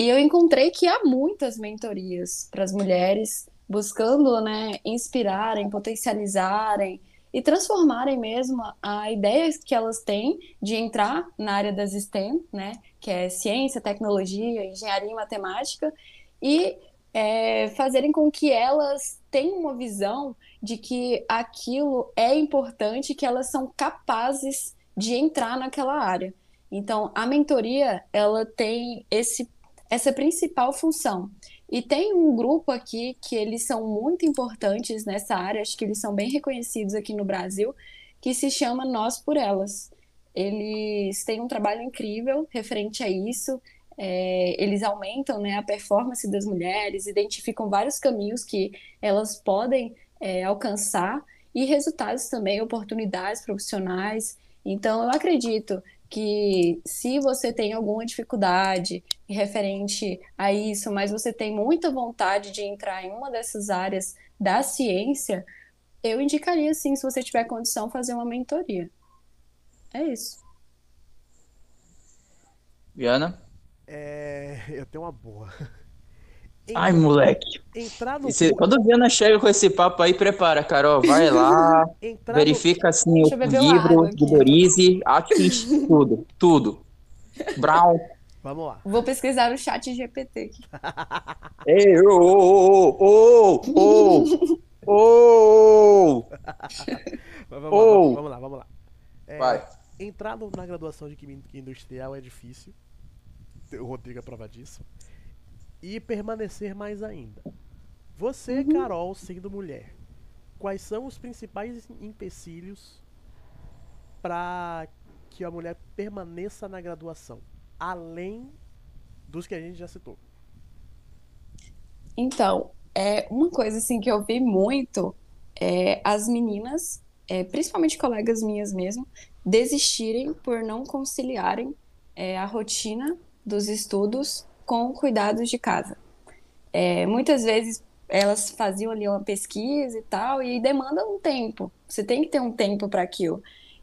E eu encontrei que há muitas mentorias para as mulheres, buscando né, inspirarem, potencializarem e transformarem mesmo a ideia que elas têm de entrar na área das STEM, né, que é ciência, tecnologia, engenharia e matemática, e é, fazerem com que elas tenham uma visão de que aquilo é importante, que elas são capazes de entrar naquela área. Então, a mentoria, ela tem esse essa principal função. E tem um grupo aqui que eles são muito importantes nessa área, acho que eles são bem reconhecidos aqui no Brasil, que se chama Nós por Elas. Eles têm um trabalho incrível referente a isso. É, eles aumentam né, a performance das mulheres, identificam vários caminhos que elas podem é, alcançar e resultados também, oportunidades profissionais. Então, eu acredito que se você tem alguma dificuldade referente a isso, mas você tem muita vontade de entrar em uma dessas áreas da ciência, eu indicaria sim, se você tiver condição, fazer uma mentoria. É isso. Viana? É, eu tenho uma boa. Ai, moleque. Entrar no Esse, quando a Viana chega com esse papo aí, prepara, Carol. Vai lá, verifica no... assim o livro de Dorise, Atkins, tudo, tudo. Brown. Vamos lá. Vou pesquisar no chat GPT aqui. Ei, ô, ô, ô, ô, ô, Vamos lá, vamos lá, vamos lá. É, Vai. Entrar na graduação de Química Industrial é difícil. O Rodrigo é prova disso e permanecer mais ainda. Você, uhum. Carol, sendo mulher, quais são os principais empecilhos para que a mulher permaneça na graduação, além dos que a gente já citou? Então, é uma coisa assim que eu vi muito é as meninas, é, principalmente colegas minhas mesmo, desistirem por não conciliarem é, a rotina dos estudos com cuidados de casa. É, muitas vezes elas faziam ali uma pesquisa e tal, e demanda um tempo. Você tem que ter um tempo para aquilo.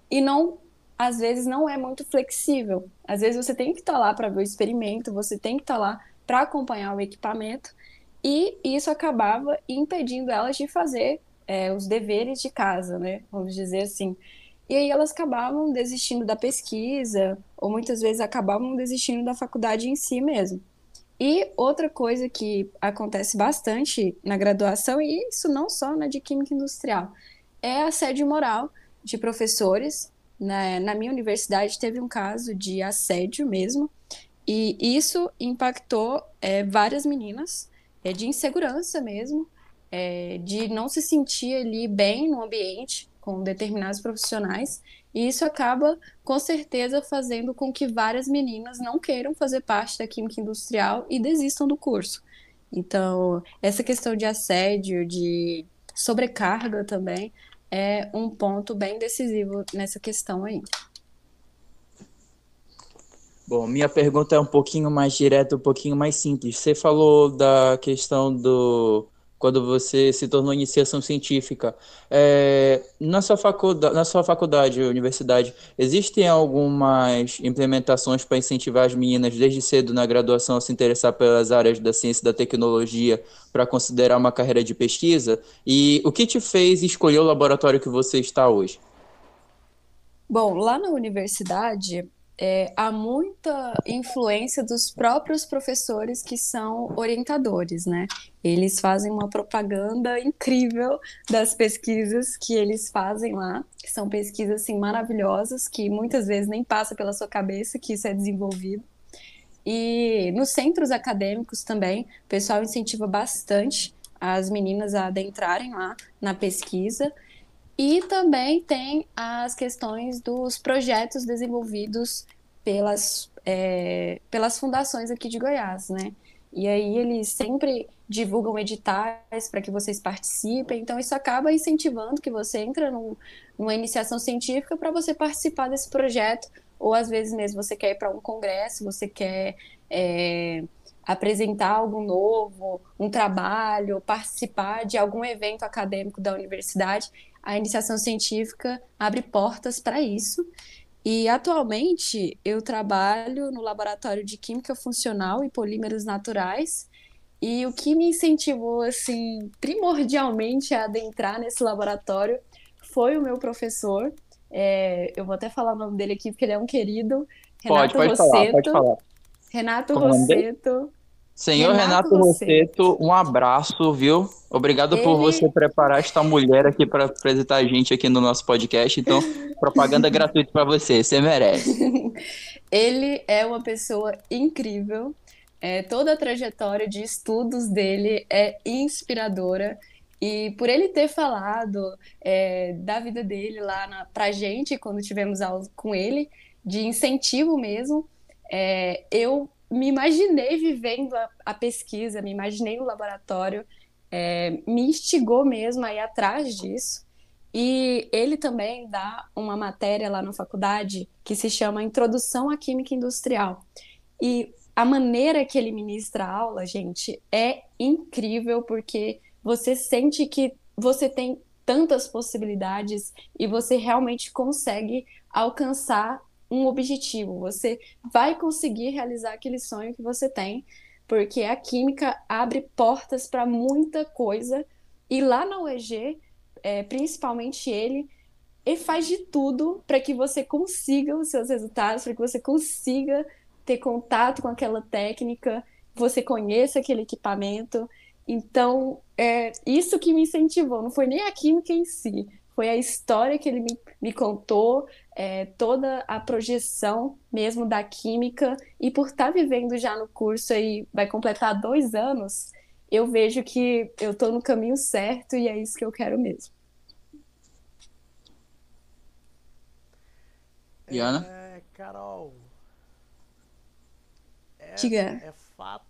E não, às vezes, não é muito flexível. Às vezes você tem que estar tá lá para ver o experimento, você tem que estar tá lá para acompanhar o equipamento, e isso acabava impedindo elas de fazer é, os deveres de casa, né? Vamos dizer assim. E aí elas acabavam desistindo da pesquisa, ou muitas vezes acabavam desistindo da faculdade em si mesmo. E outra coisa que acontece bastante na graduação, e isso não só na de Química Industrial, é assédio moral de professores. Na, né? na minha universidade teve um caso de assédio mesmo, e isso impactou é, várias meninas, é, de insegurança mesmo, é, de não se sentir ali bem no ambiente com determinados profissionais, e isso acaba, com certeza, fazendo com que várias meninas não queiram fazer parte da química industrial e desistam do curso. Então, essa questão de assédio, de sobrecarga também, é um ponto bem decisivo nessa questão aí. Bom, minha pergunta é um pouquinho mais direta, um pouquinho mais simples. Você falou da questão do quando você se tornou iniciação científica. É, na, sua faculdade, na sua faculdade, universidade, existem algumas implementações para incentivar as meninas desde cedo na graduação a se interessar pelas áreas da ciência e da tecnologia para considerar uma carreira de pesquisa? E o que te fez escolher o laboratório que você está hoje? Bom, lá na universidade, é, há muita influência dos próprios professores que são orientadores, né? Eles fazem uma propaganda incrível das pesquisas que eles fazem lá, que são pesquisas assim maravilhosas, que muitas vezes nem passa pela sua cabeça que isso é desenvolvido. E nos centros acadêmicos também, o pessoal incentiva bastante as meninas a adentrarem lá na pesquisa. E também tem as questões dos projetos desenvolvidos pelas, é, pelas fundações aqui de Goiás, né? E aí eles sempre divulgam editais para que vocês participem, então isso acaba incentivando que você entre num, numa iniciação científica para você participar desse projeto, ou às vezes mesmo você quer ir para um congresso, você quer é, apresentar algo novo, um trabalho, participar de algum evento acadêmico da universidade, a iniciação científica abre portas para isso. E atualmente eu trabalho no laboratório de química funcional e polímeros naturais. E o que me incentivou assim primordialmente a adentrar nesse laboratório foi o meu professor. É, eu vou até falar o nome dele aqui porque ele é um querido. Renato pode, pode Rosseto. Falar, pode falar. Renato Como Rosseto. Senhor Renato, Renato Rosseto, um abraço, viu? Obrigado Ele... por você preparar esta mulher aqui para apresentar a gente aqui no nosso podcast. Então, propaganda gratuita para você, você merece. Ele é uma pessoa incrível. É, toda a trajetória de estudos dele é inspiradora. E por ele ter falado é, da vida dele lá na, pra gente, quando tivemos aula com ele, de incentivo mesmo, é, eu me imaginei vivendo a, a pesquisa, me imaginei no laboratório, é, me instigou mesmo a ir atrás disso. E ele também dá uma matéria lá na faculdade que se chama Introdução à Química Industrial. E a maneira que ele ministra a aula, gente, é incrível porque você sente que você tem tantas possibilidades e você realmente consegue alcançar um objetivo, você vai conseguir realizar aquele sonho que você tem, porque a química abre portas para muita coisa. E lá na UEG, é, principalmente ele, ele faz de tudo para que você consiga os seus resultados, para que você consiga ter contato com aquela técnica, você conheça aquele equipamento. Então, é isso que me incentivou, não foi nem a química em si, foi a história que ele me, me contou, é, toda a projeção mesmo da química, e por estar tá vivendo já no curso aí, vai completar dois anos, eu vejo que eu estou no caminho certo e é isso que eu quero mesmo. Diana? É, Carol. É, Diga. É fato.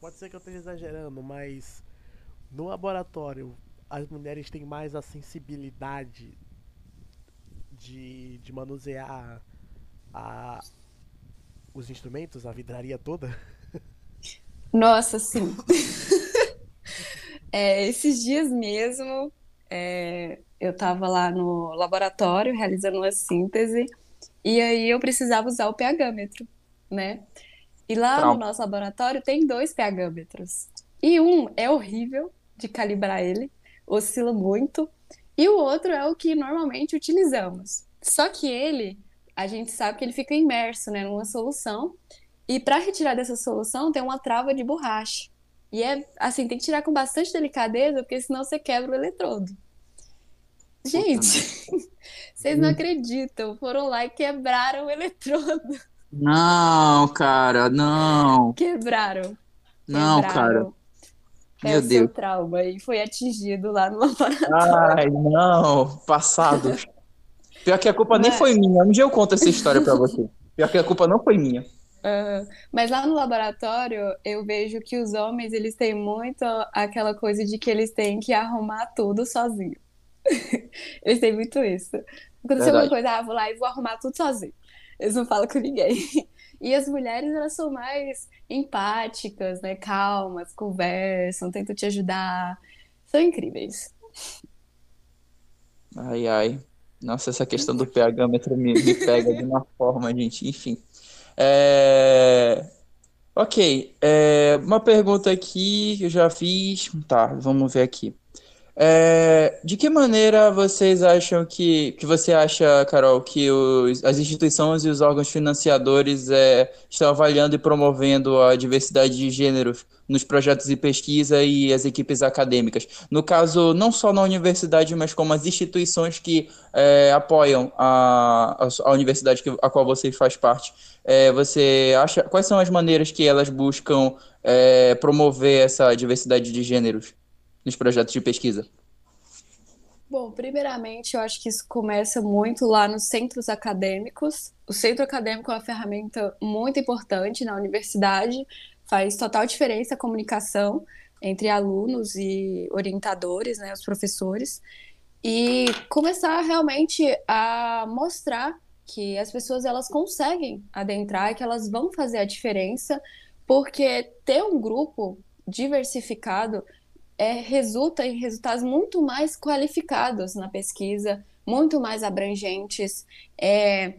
Pode ser que eu esteja exagerando, mas no laboratório as mulheres têm mais a sensibilidade de, de manusear a, os instrumentos, a vidraria toda? Nossa, sim. é, esses dias mesmo, é, eu estava lá no laboratório realizando uma síntese e aí eu precisava usar o pH-metro, né? E lá Pronto. no nosso laboratório tem dois pH-metros. E um é horrível de calibrar ele, oscila muito. E o outro é o que normalmente utilizamos. Só que ele, a gente sabe que ele fica imerso né, numa solução E para retirar dessa solução tem uma trava de borracha. E é assim, tem que tirar com bastante delicadeza, porque senão você quebra o eletrodo. Gente, vocês não acreditam. Foram lá e quebraram o eletrodo. Não, cara, não. Quebraram. Não, quebraram. cara. É Meu o Deus. seu trauma e foi atingido lá no laboratório. Ai, não, passado. Pior que a culpa Mas... nem foi minha. Um dia eu conto essa história para você. Pior que a culpa não foi minha. Uh, mas lá no laboratório eu vejo que os homens eles têm muito aquela coisa de que eles têm que arrumar tudo sozinho. eles têm muito isso. Aconteceu alguma coisa, ah, vou lá e vou arrumar tudo sozinho. Eles não falam com ninguém. E as mulheres, elas são mais empáticas, né? Calmas, conversam, tentam te ajudar. São incríveis. Ai, ai. Nossa, essa questão do pH me, me pega de uma forma, gente. Enfim. É... Ok. É... Uma pergunta aqui que eu já fiz. Tá, vamos ver aqui. É, de que maneira vocês acham que, que você acha, Carol, que os, as instituições e os órgãos financiadores é, estão avaliando e promovendo a diversidade de gêneros nos projetos de pesquisa e as equipes acadêmicas? No caso, não só na universidade, mas como as instituições que é, apoiam a, a, a, universidade que, a qual você faz parte. É, você acha quais são as maneiras que elas buscam é, promover essa diversidade de gêneros? Nos projetos de pesquisa? Bom, primeiramente, eu acho que isso começa muito lá nos centros acadêmicos. O centro acadêmico é uma ferramenta muito importante na universidade, faz total diferença a comunicação entre alunos e orientadores, né, os professores, e começar realmente a mostrar que as pessoas elas conseguem adentrar, que elas vão fazer a diferença, porque ter um grupo diversificado é, resulta em resultados muito mais qualificados na pesquisa, muito mais abrangentes, é,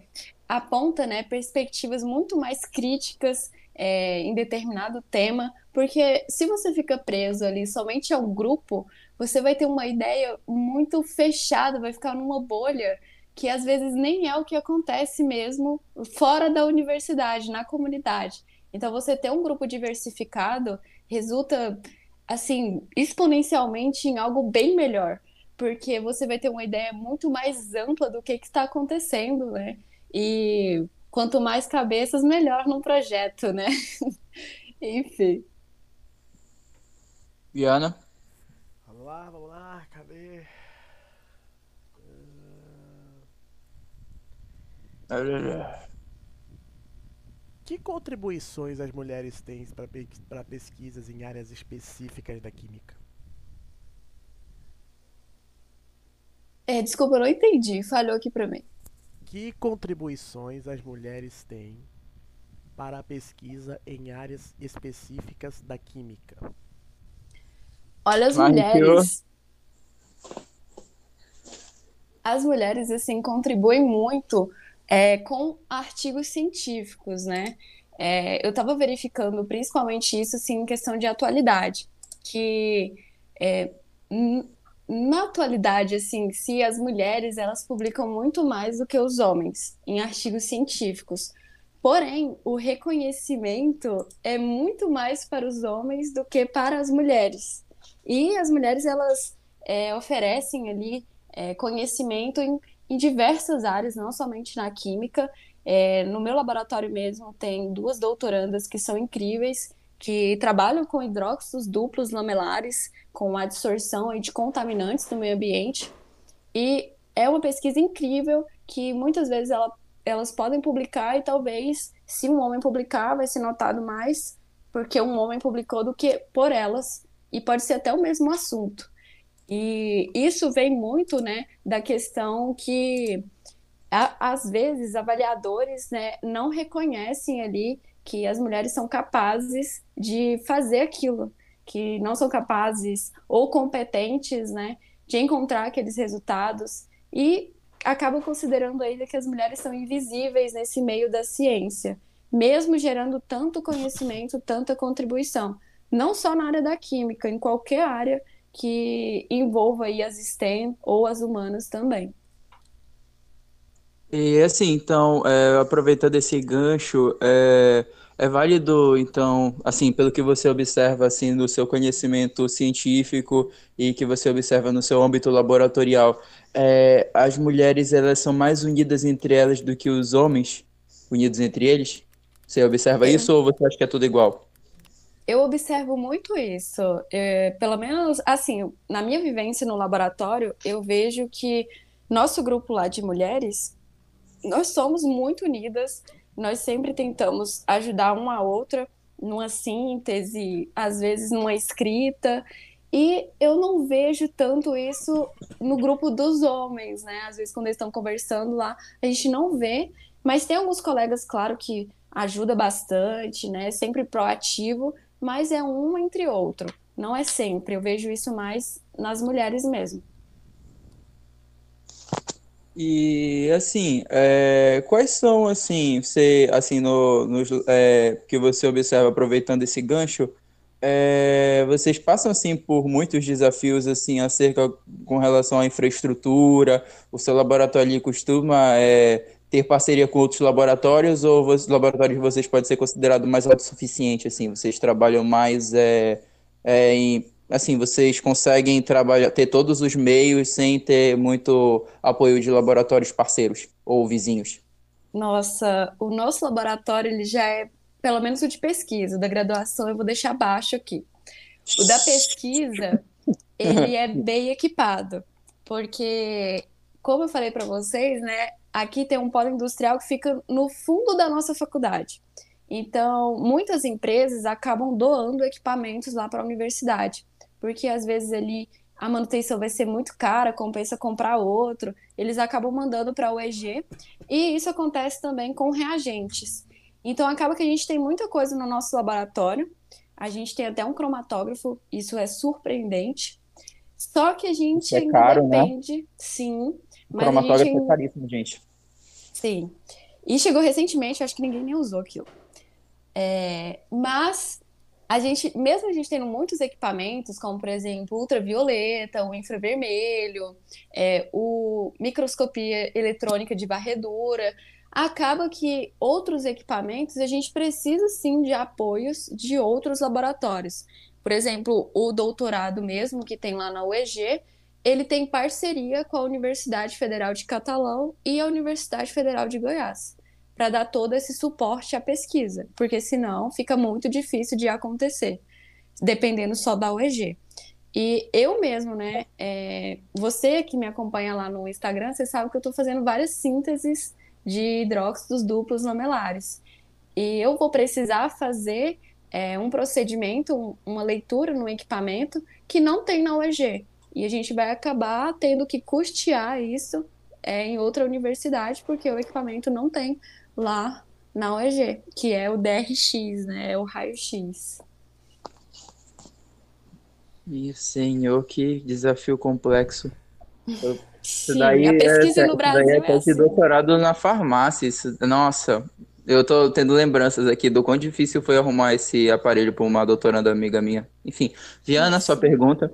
aponta né, perspectivas muito mais críticas é, em determinado tema, porque se você fica preso ali somente ao grupo, você vai ter uma ideia muito fechada, vai ficar numa bolha que às vezes nem é o que acontece mesmo fora da universidade, na comunidade. Então, você ter um grupo diversificado resulta assim, exponencialmente em algo bem melhor, porque você vai ter uma ideia muito mais ampla do que, que está acontecendo, né? E quanto mais cabeças, melhor no projeto, né? Enfim. Viana? Vamos lá, vamos lá, cadê? Uh... Que contribuições as mulheres têm para pesquisas em áreas específicas da química? É, desculpa, eu não entendi. Falhou aqui para mim. Que contribuições as mulheres têm para a pesquisa em áreas específicas da química? Olha, as mulheres. As mulheres, assim, contribuem muito é, com artigos científicos, né? É, eu estava verificando principalmente isso assim, em questão de atualidade, que é, na atualidade, assim, se as mulheres elas publicam muito mais do que os homens em artigos científicos. Porém, o reconhecimento é muito mais para os homens do que para as mulheres. E as mulheres elas é, oferecem ali é, conhecimento em em diversas áreas, não somente na química. É, no meu laboratório mesmo tem duas doutorandas que são incríveis, que trabalham com hidróxidos duplos lamelares, com a absorção de contaminantes no meio ambiente. E é uma pesquisa incrível que muitas vezes ela, elas podem publicar e talvez, se um homem publicar, vai ser notado mais porque um homem publicou do que por elas, e pode ser até o mesmo assunto. E isso vem muito, né, da questão que a, às vezes avaliadores, né, não reconhecem ali que as mulheres são capazes de fazer aquilo, que não são capazes ou competentes, né, de encontrar aqueles resultados e acabam considerando ainda que as mulheres são invisíveis nesse meio da ciência, mesmo gerando tanto conhecimento, tanta contribuição, não só na área da química, em qualquer área que envolva aí as STEM ou as humanas também. E assim, então, é, aproveitando esse gancho, é, É válido, então, assim, pelo que você observa, assim, no seu conhecimento científico e que você observa no seu âmbito laboratorial, é, as mulheres, elas são mais unidas entre elas do que os homens unidos entre eles? Você observa é. isso ou você acha que é tudo igual? Eu observo muito isso. É, pelo menos, assim, na minha vivência no laboratório, eu vejo que nosso grupo lá de mulheres, nós somos muito unidas, nós sempre tentamos ajudar uma a outra numa síntese, às vezes numa escrita, e eu não vejo tanto isso no grupo dos homens, né? Às vezes, quando eles estão conversando lá, a gente não vê, mas tem alguns colegas, claro, que ajuda bastante, né? Sempre proativo, mas é um entre outro. Não é sempre. Eu vejo isso mais nas mulheres mesmo. E assim, é, quais são assim, você assim no, no é, que você observa aproveitando esse gancho, é, vocês passam assim por muitos desafios assim acerca com relação à infraestrutura. O seu laboratório costuma é, ter parceria com outros laboratórios ou os laboratórios de vocês podem ser considerados mais autossuficientes, assim, vocês trabalham mais é, é, em, assim, vocês conseguem trabalhar, ter todos os meios sem ter muito apoio de laboratórios parceiros ou vizinhos? Nossa, o nosso laboratório ele já é, pelo menos o de pesquisa, da graduação eu vou deixar abaixo aqui. O da pesquisa, ele é bem equipado, porque como eu falei para vocês, né, aqui tem um polo industrial que fica no fundo da nossa faculdade. Então, muitas empresas acabam doando equipamentos lá para a universidade, porque às vezes ali a manutenção vai ser muito cara, compensa comprar outro, eles acabam mandando para o EG, e isso acontece também com reagentes. Então, acaba que a gente tem muita coisa no nosso laboratório, a gente tem até um cromatógrafo, isso é surpreendente, só que a gente é caro, né? depende, né? sim, mas cromatógrafo gente... é caríssimo, gente. Sim. E chegou recentemente, acho que ninguém nem usou aquilo. É, mas a gente, mesmo a gente tendo muitos equipamentos, como por exemplo ultravioleta, o infravermelho, é, o microscopia eletrônica de varredura, acaba que outros equipamentos a gente precisa sim de apoios de outros laboratórios. Por exemplo, o doutorado mesmo que tem lá na UEG, ele tem parceria com a Universidade Federal de Catalão e a Universidade Federal de Goiás para dar todo esse suporte à pesquisa, porque senão fica muito difícil de acontecer, dependendo só da UEG. E eu mesmo, né? É, você que me acompanha lá no Instagram, você sabe que eu estou fazendo várias sínteses de hidróxidos duplos lamelares. E eu vou precisar fazer é, um procedimento, uma leitura no equipamento que não tem na UEG. E a gente vai acabar tendo que custear isso é, em outra universidade, porque o equipamento não tem lá na UEG, que é o DRX, né? É o raio-x. Meu senhor, que desafio complexo. Sim, daí a pesquisa é, no Brasil daí é, é assim. doutorado na farmácia. Isso, nossa, eu tô tendo lembranças aqui do quão difícil foi arrumar esse aparelho para uma doutoranda amiga minha. Enfim, Viana, sua pergunta.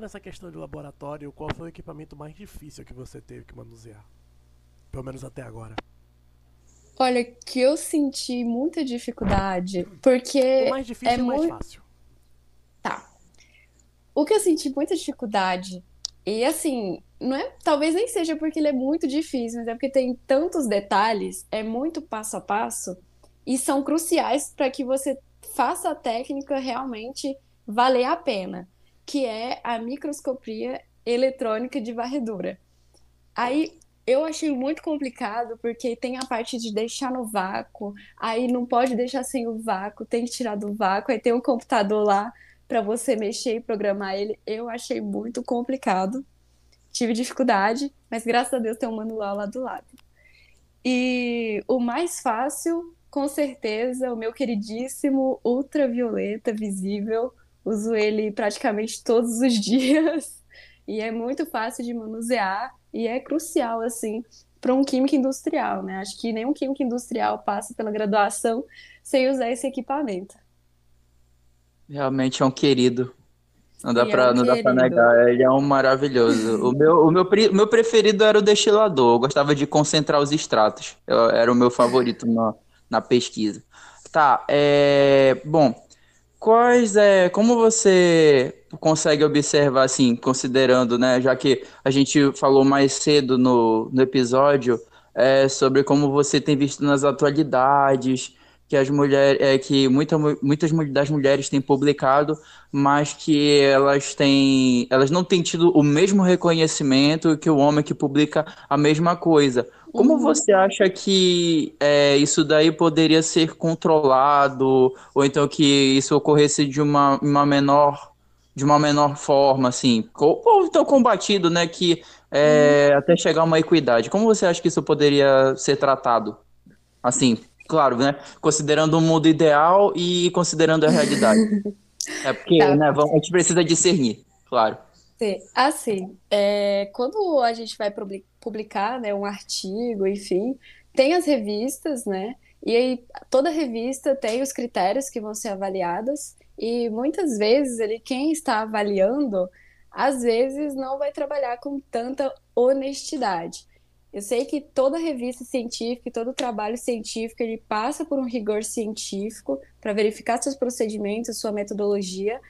Ainda nessa questão de laboratório, qual foi o equipamento mais difícil que você teve que manusear? Pelo menos até agora. Olha, que eu senti muita dificuldade, porque. O mais difícil é e o mais fácil. Tá. O que eu senti muita dificuldade, e assim, não é, talvez nem seja porque ele é muito difícil, mas é porque tem tantos detalhes, é muito passo a passo, e são cruciais para que você faça a técnica realmente valer a pena que é a microscopia eletrônica de varredura. Aí eu achei muito complicado porque tem a parte de deixar no vácuo, aí não pode deixar sem o vácuo, tem que tirar do vácuo, aí tem um computador lá para você mexer e programar ele. Eu achei muito complicado. Tive dificuldade, mas graças a Deus tem um manual lá do lado. E o mais fácil, com certeza, o meu queridíssimo ultravioleta visível uso ele praticamente todos os dias e é muito fácil de manusear e é crucial assim para um químico industrial, né? Acho que nenhum químico industrial passa pela graduação sem usar esse equipamento. Realmente é um querido. Não dá, para é um não dá pra negar, ele é um maravilhoso. o meu, o meu, meu preferido era o destilador, eu gostava de concentrar os extratos, eu, era o meu favorito na, na pesquisa. Tá, é. Bom, quais é. Como você consegue observar, assim, considerando, né? Já que a gente falou mais cedo no, no episódio é, sobre como você tem visto nas atualidades que as mulheres, é, que muita, muitas das mulheres têm publicado, mas que elas têm, elas não têm tido o mesmo reconhecimento que o homem que publica a mesma coisa. Como uhum. você acha que é, isso daí poderia ser controlado, ou então que isso ocorresse de uma, uma menor de uma menor forma, assim, ou, ou então combatido, né, que é, uhum. até chegar a uma equidade. Como você acha que isso poderia ser tratado? Assim, claro, né, considerando o mundo ideal e considerando a realidade. é porque, tá. né, a gente precisa discernir, claro. Sim. Assim, é, quando a gente vai publicar né, um artigo, enfim, tem as revistas, né? E aí toda revista tem os critérios que vão ser avaliados, e muitas vezes ele, quem está avaliando, às vezes não vai trabalhar com tanta honestidade. Eu sei que toda revista científica, todo trabalho científico, ele passa por um rigor científico para verificar seus procedimentos, sua metodologia,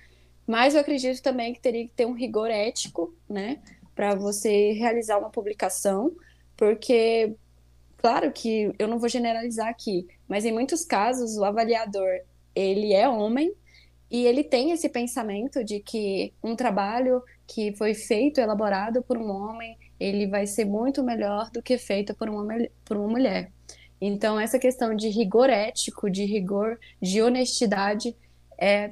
mas eu acredito também que teria que ter um rigor ético, né, para você realizar uma publicação, porque, claro que eu não vou generalizar aqui, mas em muitos casos o avaliador, ele é homem, e ele tem esse pensamento de que um trabalho que foi feito, elaborado por um homem, ele vai ser muito melhor do que feito por uma, por uma mulher. Então, essa questão de rigor ético, de rigor, de honestidade, é,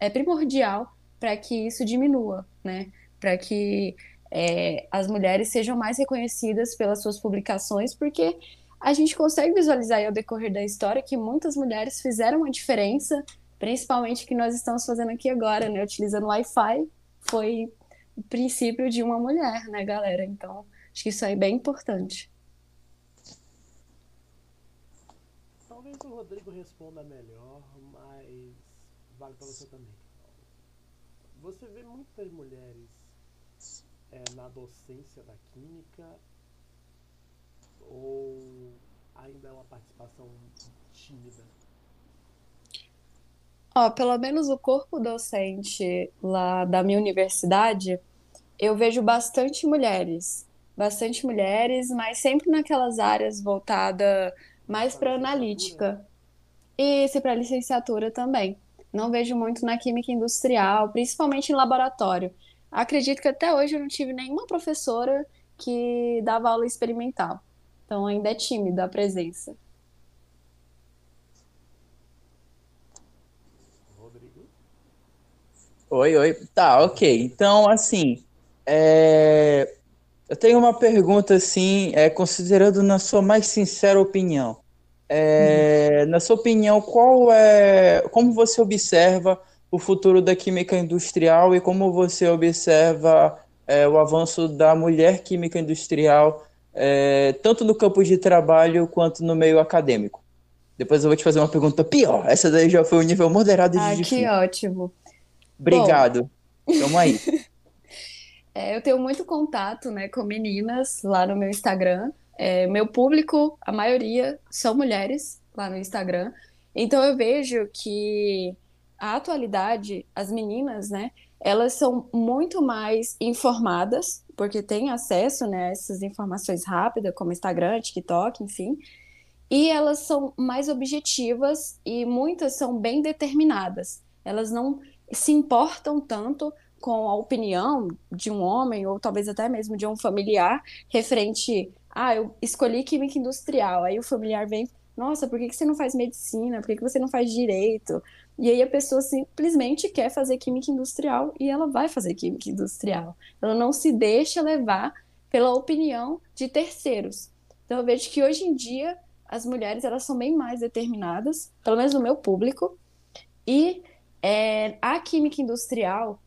é primordial para que isso diminua, né? Para que é, as mulheres sejam mais reconhecidas pelas suas publicações, porque a gente consegue visualizar ao decorrer da história que muitas mulheres fizeram a diferença, principalmente que nós estamos fazendo aqui agora, né? Utilizando Wi-Fi, foi o princípio de uma mulher, né, galera? Então, acho que isso aí é bem importante. Talvez o Rodrigo responda melhor, mas vale para você também. Você vê muitas mulheres é, na docência da química ou ainda é uma participação tímida? Ó, pelo menos o corpo docente lá da minha universidade, eu vejo bastante mulheres. Bastante mulheres, mas sempre naquelas áreas voltadas mais para analítica. E para licenciatura também. Não vejo muito na química industrial, principalmente em laboratório. Acredito que até hoje eu não tive nenhuma professora que dava aula experimental. Então ainda é tímida a presença. Rodrigo? Oi, oi. Tá, ok. Então, assim, é... eu tenho uma pergunta, assim, é, considerando na sua mais sincera opinião. É, na sua opinião, qual é, como você observa o futuro da química industrial e como você observa é, o avanço da mulher química industrial, é, tanto no campo de trabalho quanto no meio acadêmico? Depois eu vou te fazer uma pergunta pior. Essa daí já foi um nível moderado de ah, difícil. que ótimo. Obrigado. Bom, Tamo aí. é, eu tenho muito contato né, com meninas lá no meu Instagram. É, meu público, a maioria, são mulheres lá no Instagram. Então eu vejo que a atualidade, as meninas, né, elas são muito mais informadas, porque têm acesso né, a essas informações rápidas, como Instagram, TikTok, enfim. E elas são mais objetivas e muitas são bem determinadas. Elas não se importam tanto com a opinião de um homem ou talvez até mesmo de um familiar referente ah, eu escolhi química industrial. Aí o familiar vem, nossa, por que, que você não faz medicina? Por que, que você não faz direito? E aí a pessoa simplesmente quer fazer química industrial e ela vai fazer química industrial. Ela não se deixa levar pela opinião de terceiros. Então eu vejo que hoje em dia as mulheres elas são bem mais determinadas, pelo menos no meu público. E é, a química industrial,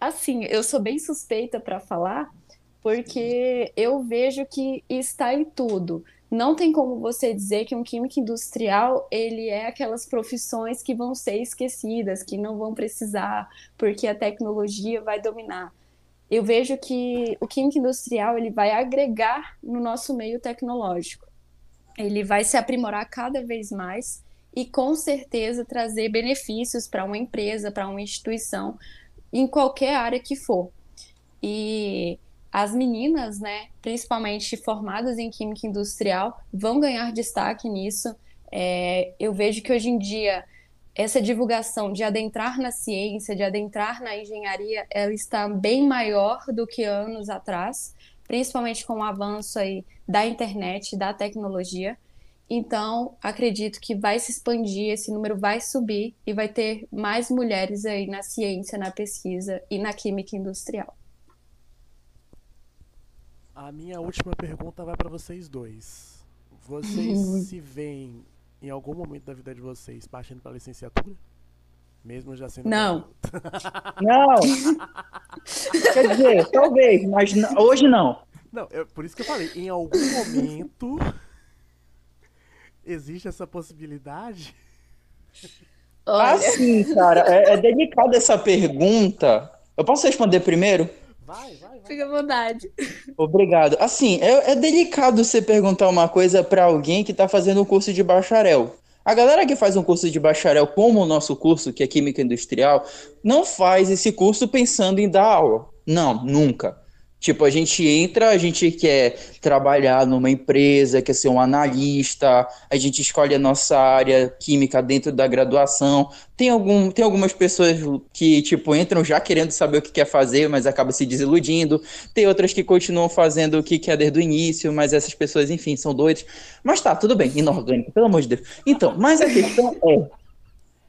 assim, eu sou bem suspeita para falar, porque eu vejo que está em tudo. Não tem como você dizer que um químico industrial ele é aquelas profissões que vão ser esquecidas, que não vão precisar, porque a tecnologia vai dominar. Eu vejo que o químico industrial ele vai agregar no nosso meio tecnológico. Ele vai se aprimorar cada vez mais e com certeza trazer benefícios para uma empresa, para uma instituição, em qualquer área que for. E as meninas, né, principalmente formadas em química industrial, vão ganhar destaque nisso. É, eu vejo que hoje em dia essa divulgação de adentrar na ciência, de adentrar na engenharia, ela está bem maior do que anos atrás, principalmente com o avanço aí da internet, da tecnologia. Então, acredito que vai se expandir, esse número vai subir e vai ter mais mulheres aí na ciência, na pesquisa e na química industrial. A minha última pergunta vai para vocês dois. Vocês se veem em algum momento da vida de vocês partindo para a licenciatura? Mesmo já sendo. Não. não! Quer dizer, talvez, mas hoje não. Não, é por isso que eu falei, em algum momento existe essa possibilidade? Olha. Assim, cara, é, é delicada essa pergunta. Eu posso responder primeiro? Vai, vai, vai. Fica à vontade. Obrigado. Assim, é, é delicado você perguntar uma coisa para alguém que está fazendo um curso de bacharel. A galera que faz um curso de bacharel, como o nosso curso, que é Química Industrial, não faz esse curso pensando em dar aula. Não, nunca. Tipo, a gente entra, a gente quer trabalhar numa empresa, quer ser um analista, a gente escolhe a nossa área química dentro da graduação. Tem, algum, tem algumas pessoas que, tipo, entram já querendo saber o que quer fazer, mas acaba se desiludindo. Tem outras que continuam fazendo o que quer desde o início, mas essas pessoas, enfim, são doidas. Mas tá, tudo bem, inorgânico, pelo amor de Deus. Então, mas a questão é.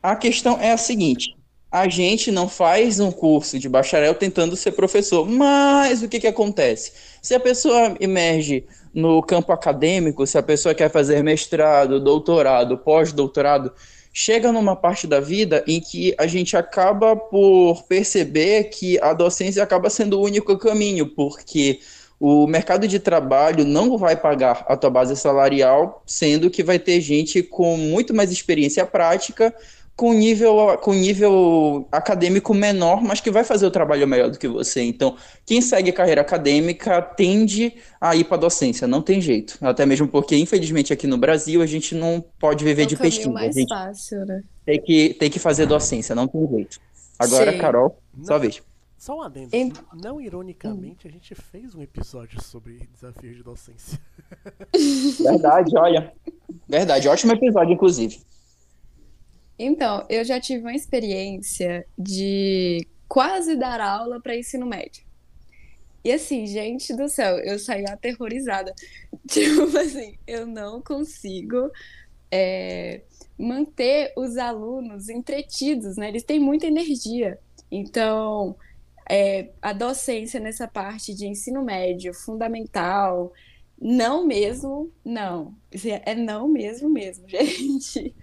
A questão é a seguinte: a gente não faz um curso de bacharel tentando ser professor. Mas o que, que acontece? Se a pessoa emerge no campo acadêmico, se a pessoa quer fazer mestrado, doutorado, pós-doutorado, chega numa parte da vida em que a gente acaba por perceber que a docência acaba sendo o único caminho, porque o mercado de trabalho não vai pagar a tua base salarial, sendo que vai ter gente com muito mais experiência prática com nível, com nível acadêmico menor, mas que vai fazer o trabalho melhor do que você. Então, quem segue carreira acadêmica tende a ir para a docência, não tem jeito. Até mesmo porque, infelizmente, aqui no Brasil, a gente não pode viver é de pesquisa. Mais a gente fácil, né? tem, que, tem que fazer docência, não tem jeito. Agora, Sim. Carol, só vez. Só um adendo. Em... Não ironicamente, a gente fez um episódio sobre desafios de docência. Verdade, olha. Verdade, ótimo episódio, inclusive. Então, eu já tive uma experiência de quase dar aula para ensino médio. E assim, gente do céu, eu saí aterrorizada. Tipo assim, eu não consigo é, manter os alunos entretidos, né? Eles têm muita energia. Então, é, a docência nessa parte de ensino médio, fundamental, não mesmo, não. É não mesmo mesmo, gente.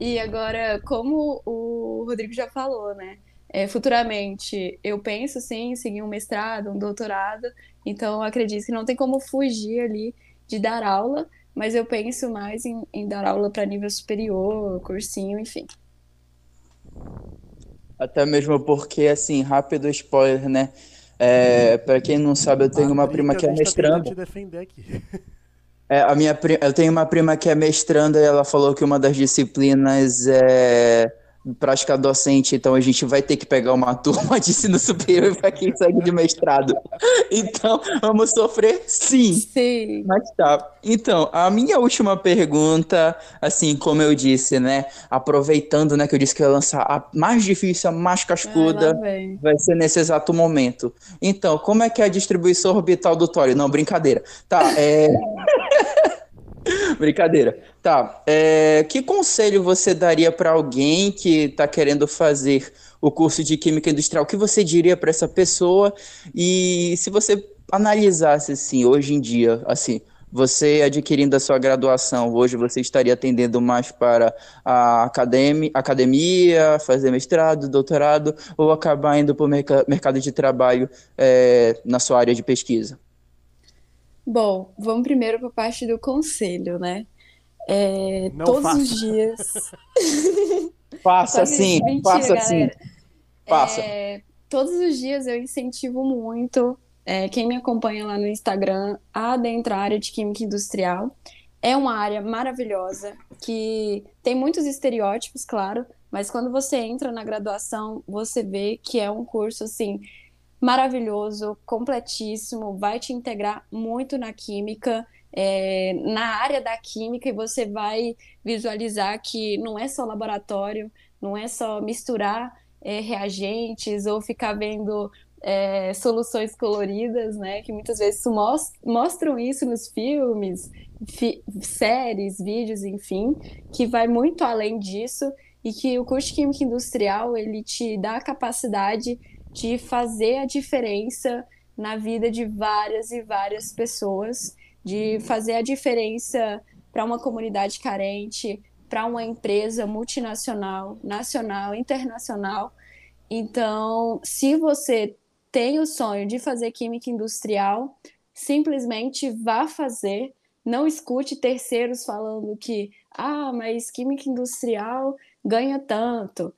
E agora, como o Rodrigo já falou, né? É, futuramente eu penso sim em seguir um mestrado, um doutorado, então acredito que não tem como fugir ali de dar aula, mas eu penso mais em, em dar aula para nível superior, cursinho, enfim. Até mesmo porque, assim, rápido spoiler, né? É, para quem não sabe, eu tenho uma prima que é mestrando. Te defender aqui. É, a minha, eu tenho uma prima que é mestranda e ela falou que uma das disciplinas é prática docente, então a gente vai ter que pegar uma turma de ensino superior para quem segue de mestrado. Então, vamos sofrer sim. Sim. Mas tá. Então, a minha última pergunta, assim, como eu disse, né, aproveitando, né, que eu disse que eu ia lançar a mais difícil, a mais cascuda, vai, vai ser nesse exato momento. Então, como é que é a distribuição orbital do tório? Não, brincadeira. Tá, é... Brincadeira. Tá. É, que conselho você daria para alguém que está querendo fazer o curso de Química Industrial? O que você diria para essa pessoa? E se você analisasse, assim, hoje em dia, assim, você adquirindo a sua graduação, hoje você estaria atendendo mais para a academia, fazer mestrado, doutorado, ou acabar indo para o mercado de trabalho é, na sua área de pesquisa? Bom, vamos primeiro para a parte do conselho, né? É, todos faça. os dias. faça sim, faça sim. Faça. É, todos os dias eu incentivo muito é, quem me acompanha lá no Instagram a adentrar a área de química industrial. é uma área maravilhosa que tem muitos estereótipos, claro, mas quando você entra na graduação, você vê que é um curso assim maravilhoso, completíssimo, vai te integrar muito na química, é, na área da química, e você vai visualizar que não é só laboratório, não é só misturar é, reagentes ou ficar vendo é, soluções coloridas, né? Que muitas vezes mostram isso nos filmes, fi séries, vídeos, enfim, que vai muito além disso e que o curso de Química Industrial ele te dá a capacidade de fazer a diferença na vida de várias e várias pessoas, de fazer a diferença para uma comunidade carente, para uma empresa multinacional, nacional, internacional. Então, se você tem o sonho de fazer química industrial, simplesmente vá fazer. Não escute terceiros falando que, ah, mas química industrial ganha tanto.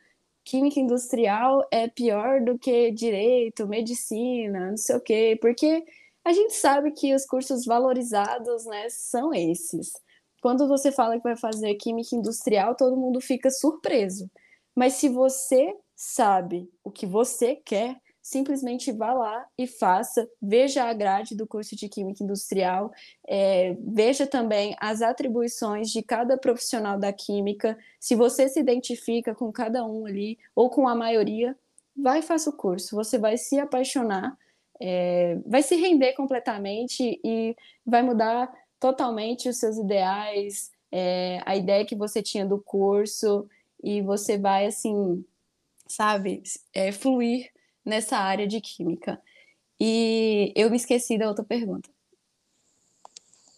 Química industrial é pior do que direito, medicina, não sei o quê, porque a gente sabe que os cursos valorizados, né, são esses. Quando você fala que vai fazer química industrial, todo mundo fica surpreso. Mas se você sabe o que você quer, simplesmente vá lá e faça, veja a grade do curso de Química Industrial, é, veja também as atribuições de cada profissional da Química, se você se identifica com cada um ali, ou com a maioria, vai e faça o curso, você vai se apaixonar, é, vai se render completamente e vai mudar totalmente os seus ideais, é, a ideia que você tinha do curso, e você vai, assim, sabe, é, fluir nessa área de química. E eu me esqueci da outra pergunta.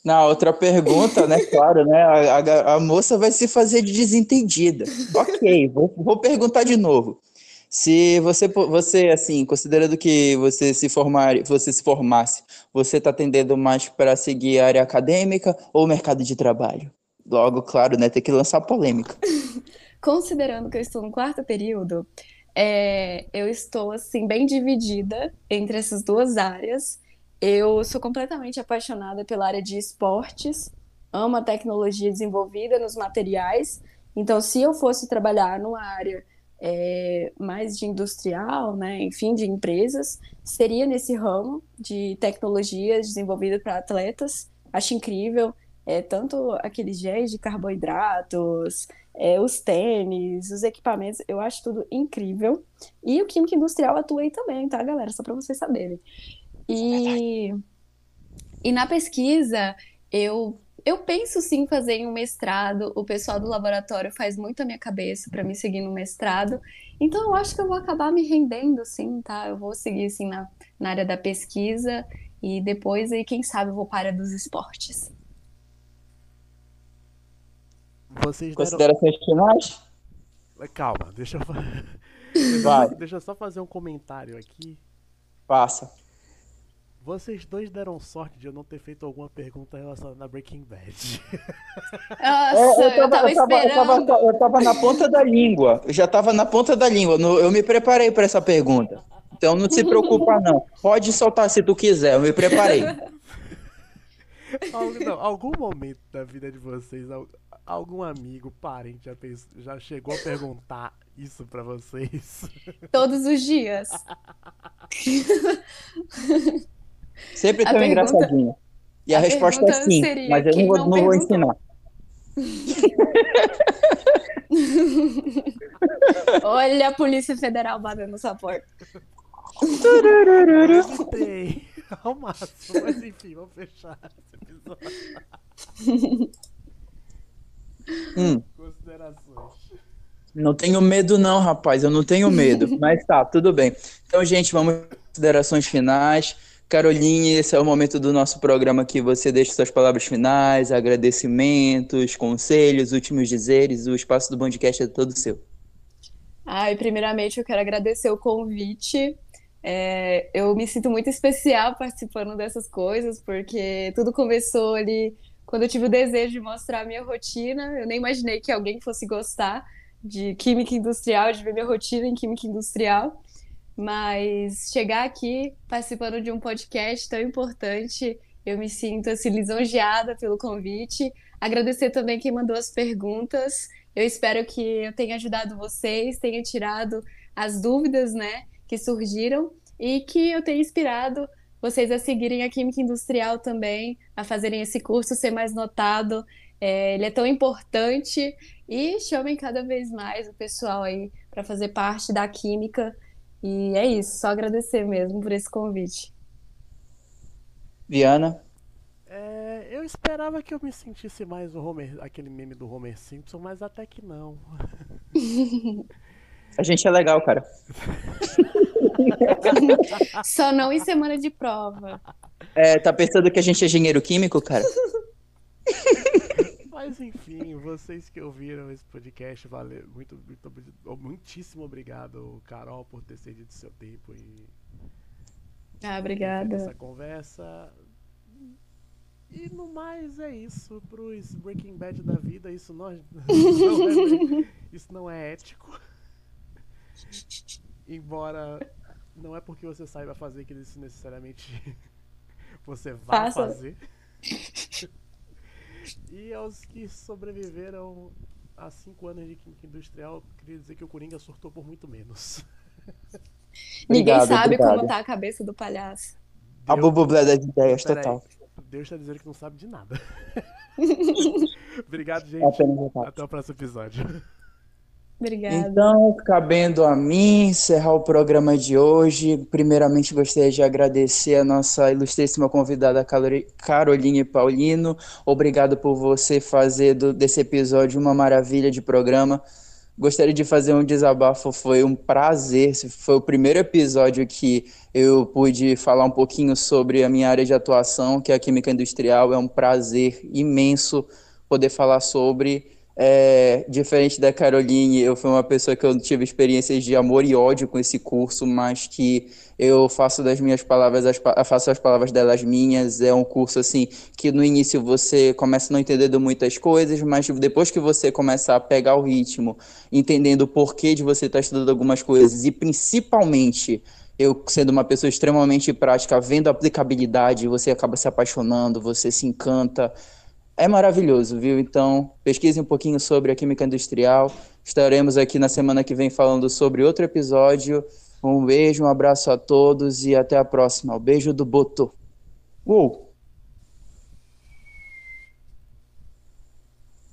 Na outra pergunta, né? Claro, né? A, a, a, moça vai se fazer de desentendida. Ok, vou, vou perguntar de novo. Se você, você, assim, considerando que você se formar, você se formasse, você está tendendo mais para seguir a área acadêmica ou mercado de trabalho? Logo, claro, né? Tem que lançar polêmica. Considerando que eu estou no quarto período, é, eu estou assim bem dividida entre essas duas áreas. Eu sou completamente apaixonada pela área de esportes, amo a tecnologia desenvolvida nos materiais. Então, se eu fosse trabalhar numa área é, mais de industrial, né, enfim, de empresas, seria nesse ramo de tecnologias desenvolvidas para atletas. Acho incrível, é, tanto aqueles géis de carboidratos, é, os tênis, os equipamentos, eu acho tudo incrível. E o Química Industrial atua aí também, tá, galera? Só para vocês saberem. E, e na pesquisa, eu, eu penso sim em fazer um mestrado. O pessoal do laboratório faz muito a minha cabeça para me seguir no mestrado. Então, eu acho que eu vou acabar me rendendo, sim, tá? Eu vou seguir, assim, na, na área da pesquisa. E depois, aí, quem sabe, eu vou para dos esportes. Vocês Considerações deram... finais? Calma, deixa eu... Vai. deixa eu só fazer um comentário aqui. Passa. Vocês dois deram sorte de eu não ter feito alguma pergunta relacionada a Breaking Bad. Nossa, eu, eu, tava, eu, tava, eu, tava, eu, tava, na ponta da língua. Eu já tava na ponta da língua. Eu me preparei para essa pergunta. Então não se preocupa, não. Pode soltar se tu quiser, eu me preparei. Algum, não, algum momento da vida de vocês, algum amigo, parente já, já chegou a perguntar isso para vocês? Todos os dias. Sempre tão pergunta... engraçadinho. E a, a resposta é sim, mas eu não vou, não, não vou ensinar. Olha a Polícia Federal batendo sua porta. Evitei ao máximo, mas enfim, vamos fechar esse episódio. Hum. Considerações. Não tenho medo, não, rapaz. Eu não tenho medo. Mas tá, tudo bem. Então, gente, vamos considerações finais. Caroline, esse é o momento do nosso programa que você deixa suas palavras finais, agradecimentos, conselhos, últimos dizeres. O espaço do podcast é todo seu. Ai, primeiramente, eu quero agradecer o convite. É, eu me sinto muito especial participando dessas coisas, porque tudo começou ali quando eu tive o desejo de mostrar a minha rotina, eu nem imaginei que alguém fosse gostar de química industrial, de ver minha rotina em química industrial. Mas chegar aqui participando de um podcast tão importante, eu me sinto assim lisonjeada pelo convite. Agradecer também quem mandou as perguntas. Eu espero que eu tenha ajudado vocês, tenha tirado as dúvidas, né, que surgiram e que eu tenha inspirado vocês a seguirem a Química Industrial também, a fazerem esse curso ser mais notado. É, ele é tão importante e chamem cada vez mais o pessoal aí para fazer parte da Química. E é isso, só agradecer mesmo por esse convite. Viana? É, eu esperava que eu me sentisse mais o Homer, aquele meme do Homer Simpson, mas até que não. A gente é legal, cara. Só não em semana de prova. É, tá pensando que a gente é engenheiro químico, cara? Mas enfim, vocês que ouviram esse podcast, valeu, muito, muito muitíssimo obrigado, Carol, por ter cedido seu tempo e ah, obrigada. essa conversa. E no mais é isso. Pros Breaking Bad da vida, isso não, não é, isso não é ético. Embora não é porque você saiba fazer que isso necessariamente você vai Faça. fazer. e aos que sobreviveram a cinco anos de química industrial, queria dizer que o Coringa surtou por muito menos. Ninguém obrigado, sabe obrigado. como tá a cabeça do palhaço. A bubublé das ideias, total. Deus tá dizendo que não sabe de nada. obrigado, gente. Até o próximo episódio. Obrigada. Então, cabendo a mim encerrar o programa de hoje, primeiramente gostaria de agradecer a nossa ilustríssima convidada Caroline Paulino. Obrigado por você fazer do, desse episódio uma maravilha de programa. Gostaria de fazer um desabafo, foi um prazer. Foi o primeiro episódio que eu pude falar um pouquinho sobre a minha área de atuação, que é a química industrial. É um prazer imenso poder falar sobre. É, diferente da Caroline, eu fui uma pessoa que eu tive experiências de amor e ódio com esse curso, mas que eu faço das minhas palavras, as, faço as palavras delas minhas. É um curso assim que no início você começa não entendendo muitas coisas, mas depois que você começa a pegar o ritmo, entendendo o porquê de você estar estudando algumas coisas e principalmente eu sendo uma pessoa extremamente prática, vendo a aplicabilidade, você acaba se apaixonando, você se encanta é maravilhoso, viu? Então, pesquise um pouquinho sobre a química industrial. Estaremos aqui na semana que vem falando sobre outro episódio. Um beijo, um abraço a todos e até a próxima. O beijo do Boto. Uou!